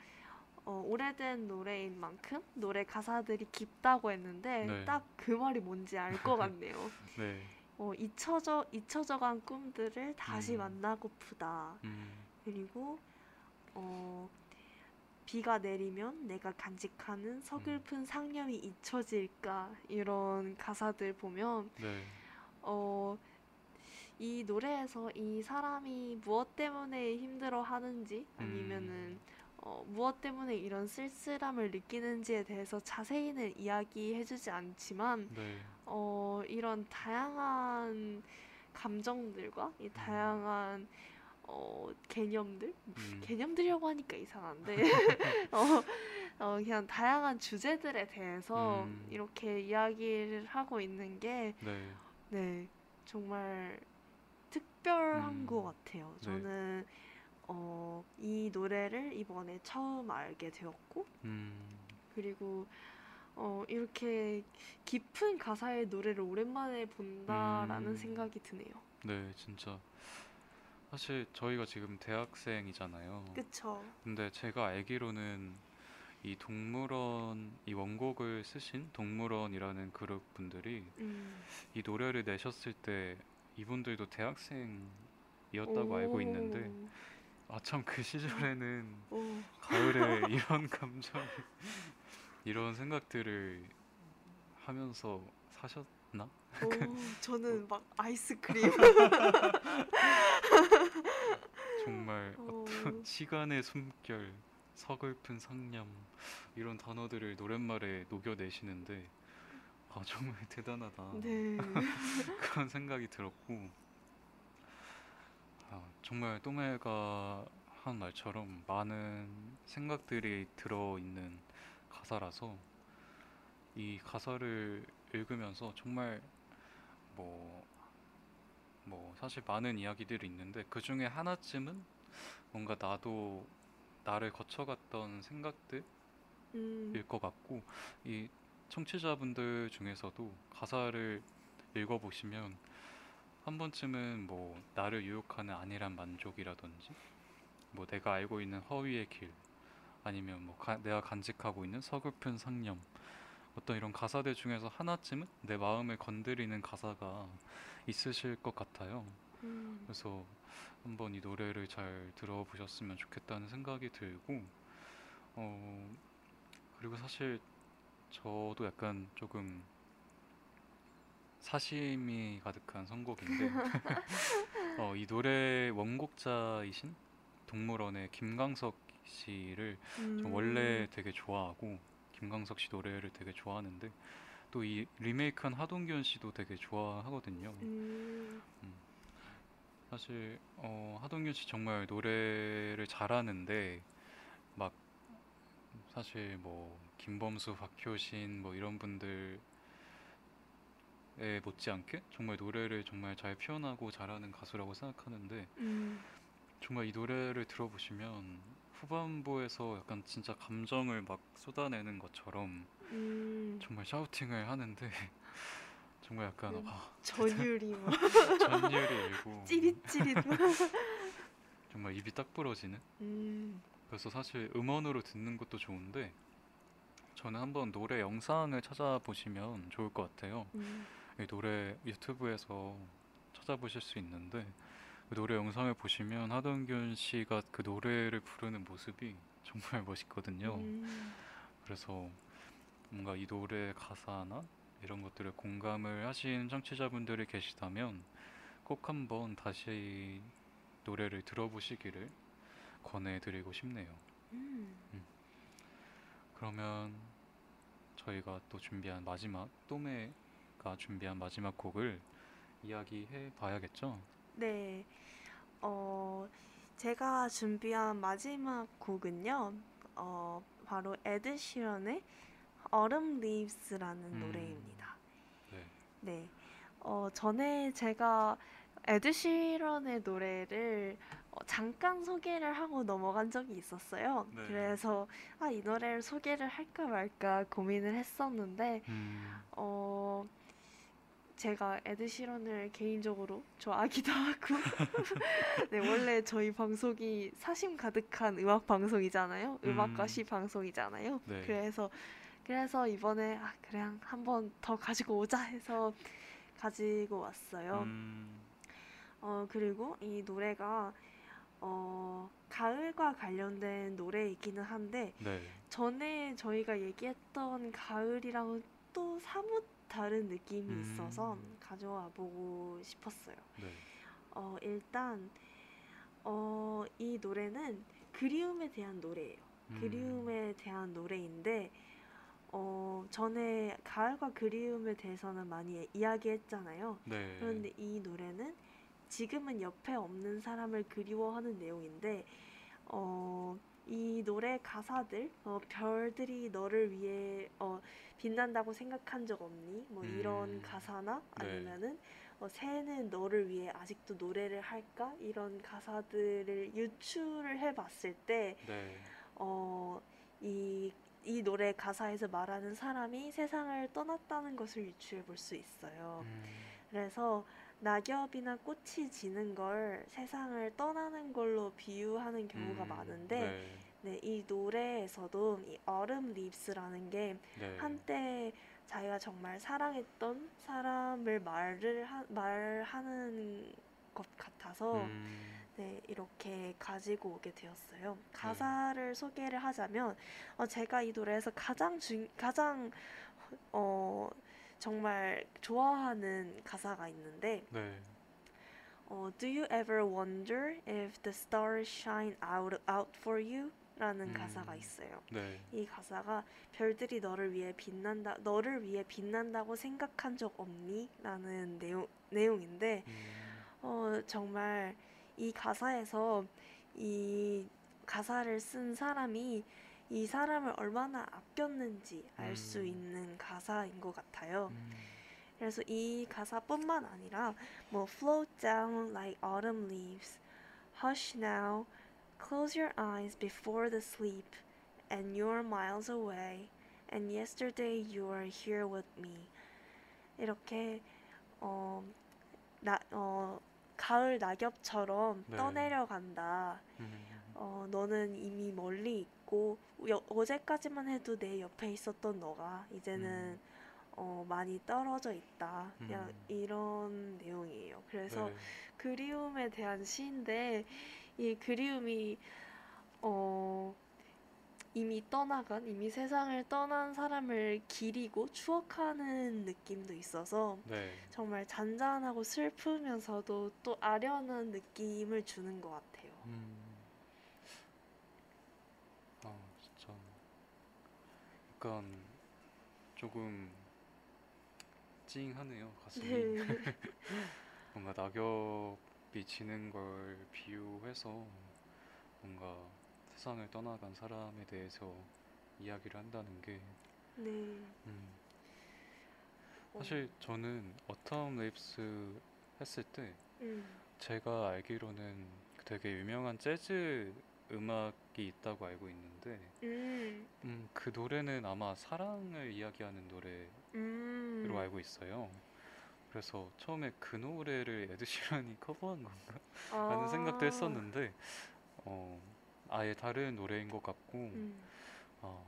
어, 오래된 노래인 만큼 노래 가사들이 깊다고 했는데 네. 딱그 말이 뭔지 알 것 같네요. (laughs) 네, 어, 잊혀져 잊혀져간 꿈들을 다시 음. 만나고프다. 음, 그리고 어, 비가 내리면 내가 간직하는 서글픈 상념이 잊혀질까 이런 가사들 보면 네, 어, 이 노래에서 이 사람이 무엇 때문에 힘들어 하는지 아니면은 어, 무엇 때문에 이런 쓸쓸함을 느끼는지에 대해서 자세히는 이야기해주지 않지만 네, 어, 이런 다양한 감정들과 이 다양한 어, 개념들? 음, 개념들이라고 하니까 이상한데. (laughs) 어, 어, 그냥 다양한 주제들에 대해서 음. 이렇게 이야기를 하고 있는 게 네, 네, 정말 특별한 음, 것 같아요. 네. 저는 어, 이 노래를 이번에 처음 알게 되었고 음, 그리고 어, 이렇게 깊은 가사의 노래를 오랜만에 본다라는 음. 생각이 드네요. 네, 진짜 사실 저희가 지금 대학생이잖아요. 그쵸? 근데 제가 알기로는 이 동물원 이 원곡을 쓰신 동물원이라는 그룹 분들이 음. 이 노래를 내셨을 때 이분들도 대학생이었다고 알고 있는데 아참 그 시절에는 오, 오, 가을에 (laughs) 이런 감정 이런 생각들을 하면서 사셨나? 오, 저는 막 아이스크림. (laughs) 정말 어, 어떤 시간의 숨결, 서글픈 상념 이런 단어들을 노랫말에 녹여내시는데 아 정말 (laughs) 대단하다 네. 그런 생각이 들었고 아, 정말 또메가 한 말처럼 많은 생각들이 들어있는 가사라서 이 가사를 읽으면서 정말 뭐, 뭐 사실 많은 이야기들이 있는데 그 중에 하나쯤은 뭔가 나도 나를 거쳐갔던 생각들일 음, 것 같고 이 청취자분들 중에서도 가사를 읽어보시면 한 번쯤은 뭐 나를 유혹하는 안일한 만족이라든지 뭐 내가 알고 있는 허위의 길 아니면 뭐 가- 내가 간직하고 있는 서글픈 상념 어떤 이런 가사들 중에서 하나쯤은 내 마음을 건드리는 가사가 있으실 것 같아요. 음, 그래서 한번 이 노래를 잘 들어보셨으면 좋겠다는 생각이 들고 어 그리고 사실 저도 약간 조금 사심이 가득한 선곡인데 (laughs) 어, 이 노래 원곡자이신 동물원의 김광석 씨를 저 원래 되게 좋아하고 김광석 씨 노래를 되게 좋아하는데 또 이 리메이크한 하동균 씨도 되게 좋아하거든요. 음, 사실 어, 하동균 씨 정말 노래를 잘하는데 막 사실 뭐 김범수, 박효신 뭐 이런 분들 에 못지않게 정말 노래를 정말 잘 표현하고 잘하는 가수라고 생각하는데 음, 정말 이 노래를 들어보시면 후반부에서 약간 진짜 감정을 막 쏟아내는 것처럼 음, 정말 샤우팅을 하는데 (laughs) 정말 약간 음. 아, 전율이 막 (laughs) 전율이 일고 (laughs) 찌릿찌릿. 막. 정말 입이 딱 부러지는 음, 그래서 사실 음원으로 듣는 것도 좋은데 저는 한번 노래 영상을 찾아보시면 좋을 것 같아요. 음, 이 노래 유튜브에서 찾아보실 수 있는데 그 노래 영상을 보시면 하동균 씨가 그 노래를 부르는 모습이 정말 (laughs) 멋있거든요. 음, 그래서 뭔가 이 노래 가사나 이런 것들을 공감을 하신 청취자분들이 계시다면 꼭 한번 다시 노래를 들어보시기를 권해드리고 싶네요. 음. 그러면 저희가 또 준비한 마지막 또메 가 준비한 마지막 곡을 이야기해 봐야겠죠? 네. 어, 제가 준비한 마지막 곡은요. 어, 바로 에드 시런의 Autumn Leaves라는 음. 노래입니다. 네. 네. 어, 전에 제가 에드 시런의 노래를 어, 잠깐 소개를 하고 넘어간 적이 있었어요. 네. 그래서 아, 이 노래를 소개를 할까 말까 고민을 했었는데 음, 어, 제가 에드 시런을 개인적으로 좋아하기도 하고, (laughs) 네, 원래 저희 방송이 사심 가득한 음악 방송이잖아요. 음악과 음. 시 방송이잖아요. 네. 그래서, 그래서 이번에, 아, 그냥 한번 더 가지고 오자 해서 가지고 왔어요. 음, 어, 그리고 이 노래가, 어, 가을과 관련된 노래이기는 한데, 네. 전에 저희가 얘기했던 가을이랑은 또 사뭇 다른 느낌이 음. 있어서 가져와 보고 싶었어요. 네. 어, 일단 어, 이 노래는 그리움에 대한 노래예요. 음, 그리움에 대한 노래인데 어, 전에 가을과 그리움에 대해서는 많이 이야기했잖아요. 네. 그런데 이 노래는 지금은 옆에 없는 사람을 그리워하는 내용인데 어, 이 노래 가사들 어, 별들이 너를 위해 어, 빛난다고 생각한 적 없니? 뭐 이런 음, 가사나 네. 아니면은 어, 새는 너를 위해 아직도 노래를 할까? 이런 가사들을 유추를 해봤을 때 네. 어, 이 이 노래 가사에서 말하는 사람이 세상을 떠났다는 것을 유추해 볼 수 있어요. 음, 그래서 낙엽이나 꽃이 지는 걸 세상을 떠나는 걸로 비유하는 경우가 음, 많은데 네, 네, 이 노래에서도 이 Autumn Leaves라는 게 네. 한때 자기가 정말 사랑했던 사람을 말을 하, 말하는 것 같아서 음, 네, 이렇게 가지고 오게 되었어요. 가사를 소개를 하자면 어, 제가 이 노래에서 가장 중, 가장 어, 정말 좋아하는 가사가 있는데 네. 어, Do you ever wonder if the stars shine out, out for you? 라는 음. 가사가 있어요. 네. 이 가사가 별들이 너를 위해 빛난다, 너를 위해 빛난다고 생각한 적 없니? 라는 내용, 내용인데, 음, 어, 정말 이 가사에서 이 가사를 쓴 사람이 이 사람을 얼마나 아꼈는지 알수 음. 있는 가사인 것 같아요. 음, 그래서 이 가사뿐만 아니라 뭐 float down like autumn leaves, hush now, close your eyes before the sleep, and you're miles away, and yesterday you were here with me. 이렇게 어, 나, 어, 가을 낙엽처럼 네. 떠내려간다. 음, 어, 너는 이미 멀리 있고 여- 어제까지만 해도 내 옆에 있었던 너가 이제는 음. 어, 많이 떨어져 있다. 그냥 음. 이런 내용이에요. 그래서 네. 그리움에 대한 시인데 이 그리움이 어, 이미 떠나간 이미 세상을 떠난 사람을 기리고 추억하는 느낌도 있어서 네. 정말 잔잔하고 슬프면서도 또 아련한 느낌을 주는 것 같아요. 음. 아, 진짜 약간 조금 찡하네요, 가슴이. 네. (laughs) 뭔가 낙엽이 지는 걸 비유해서 뭔가 세상을 떠나간 사람에 대해서 이야기를 한다는 게 네. 음, 어, 사실 저는 어텀 랩스 했을 때 음. 제가 알기로는 되게 유명한 재즈 음악이 있다고 알고 있는데 음. 음, 그 노래는 아마 사랑을 이야기하는 노래로 음. 알고 있어요. 그래서 처음에 그 노래를 에드시런이 (laughs) 커버한 건가? 라는 생각도 아. 했었는데 어, 아예 다른 노래인 것 같고 음. 어,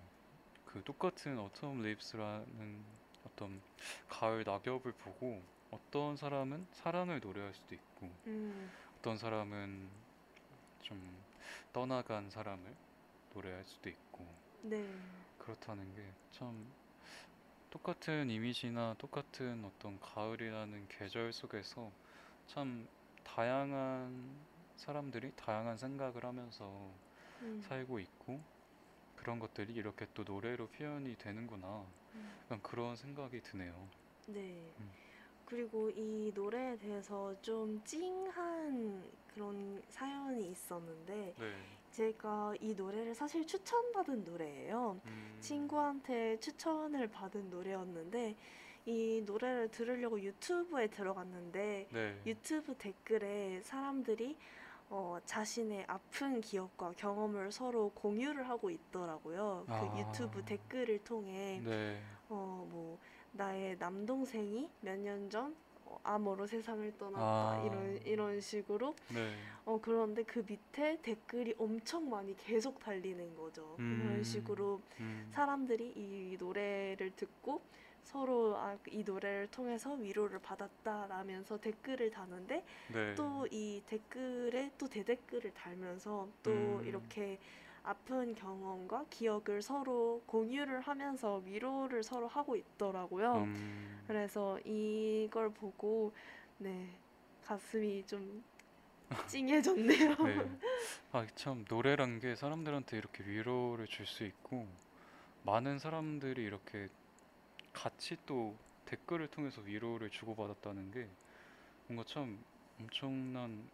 그 똑같은 어텀 립스라는 어떤 가을 낙엽을 보고 어떤 사람은 사랑을 노래할 수도 있고 음. 어떤 사람은 좀 떠나간 사람을 노래할 수도 있고 네. 그렇다는 게 참 똑같은 이미지나 똑같은 어떤 가을이라는 계절 속에서 참 다양한 사람들이 다양한 생각을 하면서 음. 살고 있고 그런 것들이 이렇게 또 노래로 표현이 되는구나 음. 그런 생각이 드네요. 네. 음. 그리고 이 노래에 대해서 좀 찡한 그런 사연이 있었는데 네. 제가 이 노래를 사실 추천받은 노래예요. 음, 친구한테 추천을 받은 노래였는데 이 노래를 들으려고 유튜브에 들어갔는데 네. 유튜브 댓글에 사람들이 어, 자신의 아픈 기억과 경험을 서로 공유를 하고 있더라고요. 그 아. 유튜브 댓글을 통해 네. 어, 뭐 나의 남동생이 몇 년전 어, 암으로 세상을 떠났다 아. 이런 이런 식으로 네. 어 그런데 그 밑에 댓글이 엄청 많이 계속 달리는 거죠. 음. 이런 식으로 음, 사람들이 이 노래를 듣고 서로 아, 이 노래를 통해서 위로를 받았다라면서 댓글을 다는데 네. 또이 댓글에 또 대댓글을 달면서 또 음. 이렇게 아픈 경험과 기억을 서로 공유를 하면서 위로를 서로 하고 있더라고요. 음, 그래서 이걸 보고 네 가슴이 좀 (laughs) 찡해졌네요. 네. 아, 참 노래란 게 사람들한테 이렇게 위로를 줄 수 있고 많은 사람들이 이렇게 같이 또 댓글을 통해서 위로를 주고받았다는 게 뭔가 참 엄청난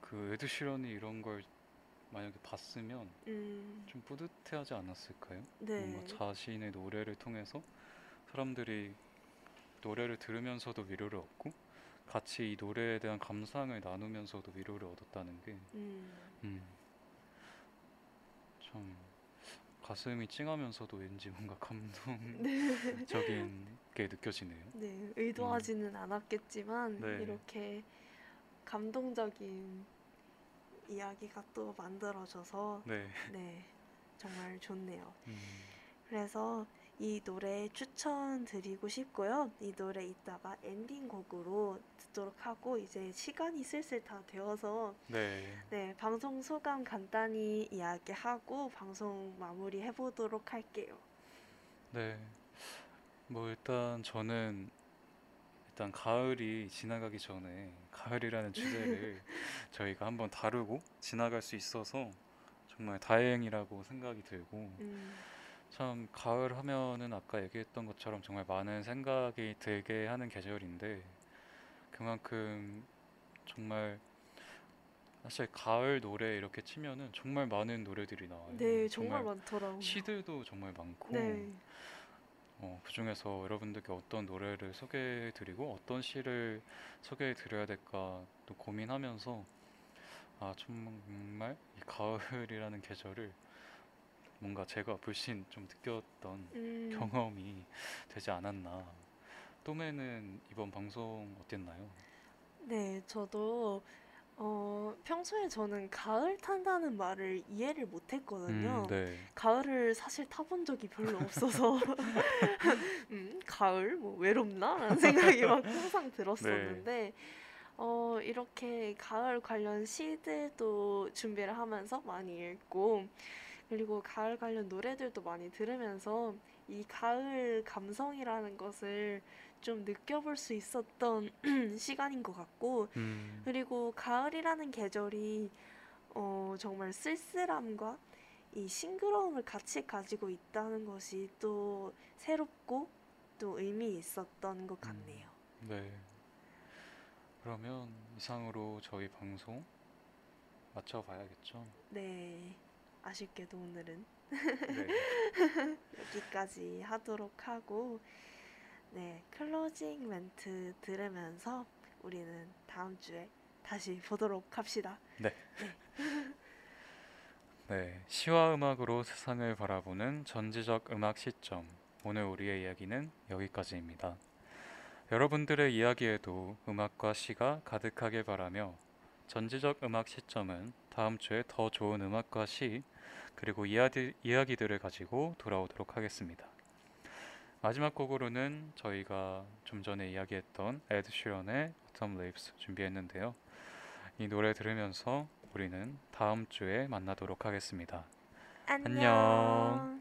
그 에드시런이 이런 걸 만약에 봤으면 음, 좀 뿌듯해하지 않았을까요? 네, 뭔가 자신의 노래를 통해서 사람들이 노래를 들으면서도 위로를 얻고 같이 이 노래에 대한 감상을 나누면서도 위로를 얻었다는 게 음, 음, 참 가슴이 찡하면서도 왠지 뭔가 감동적인 (laughs) 네. 게 느껴지네요. 네, 의도하지는 않았겠지만 네. 이렇게 감동적인 이야기가 또 만들어져서 네. 네, 정말 좋네요. 음, 그래서 이 노래 추천드리고 싶고요. 이 노래 이따가 엔딩 곡으로 듣도록 하고 이제 시간이 슬슬 다 되어서 네. 네, 방송 소감 간단히 이야기하고 방송 마무리 해보도록 할게요. 네. 뭐 일단 저는 일단 가을이 지나가기 전에 가을이라는 주제를 저희가 한번 다루고 지나갈 수 있어서 정말 다행이라고 생각이 들고 음, 참 가을 하면은 아까 얘기했던 것처럼 정말 많은 생각이 들게 하는 계절인데 그만큼 정말 사실 가을 노래 이렇게 치면은 정말 많은 노래들이 나와요. 네, 정말 많더라고요. 시들도 정말 많고 네, 어, 그 중에서 여러분들께 어떤 노래를 소개해드리고 어떤 시를 소개해드려야 될까 또 고민하면서 아 정말 이 가을이라는 계절을 뭔가 제가 불신 좀 느꼈던 음, 경험이 되지 않았나. 또매는 이번 방송 어땠나요? 네, 저도 어, 평소에 저는 가을 탄다는 말을 이해를 못했거든요. 음, 네. 가을을 사실 타본 적이 별로 없어서 (laughs) 음, 가을 뭐 외롭나? 라는 생각이 막 항상 들었었는데 어, 이렇게 가을 관련 시들도 준비를 하면서 많이 읽고 그리고 가을 관련 노래들도 많이 들으면서 이 가을 감성이라는 것을 좀 느껴볼 수 있었던 (clears throat) 시간인 것 같고 음, 그리고 가을이라는 계절이 어, 정말 쓸쓸함과 이 싱그러움을 같이 가지고 있다는 것이 또 새롭고 또 의미 있었던 것 같네요. 네. 그러면 이상으로 저희 방송 마쳐봐야겠죠? 네. 아쉽게도 오늘은 네. (laughs) 여기까지 하도록 하고 네, 클로징 멘트 들으면서 우리는 다음 주에 다시 (laughs) 보도록 합시다. (laughs) 네, 시와 음악으로 세상을 바라보는 전지적 음악 시점. 오늘 우리의 이야기는 여기까지입니다. 여러분들의 이야기에도 음악과 시가 가득하길 바라며 전지적 음악 시점은 다음 주에 더 좋은 음악과 시 그리고 이야기, 이야기들을 가지고 돌아오도록 하겠습니다. 마지막 곡으로는 저희가 좀 전에 이야기했던 에드 시런의 Autumn Leaves 준비했는데요. 이 노래 들으면서 우리는 다음 주에 만나도록 하겠습니다. 안녕. Another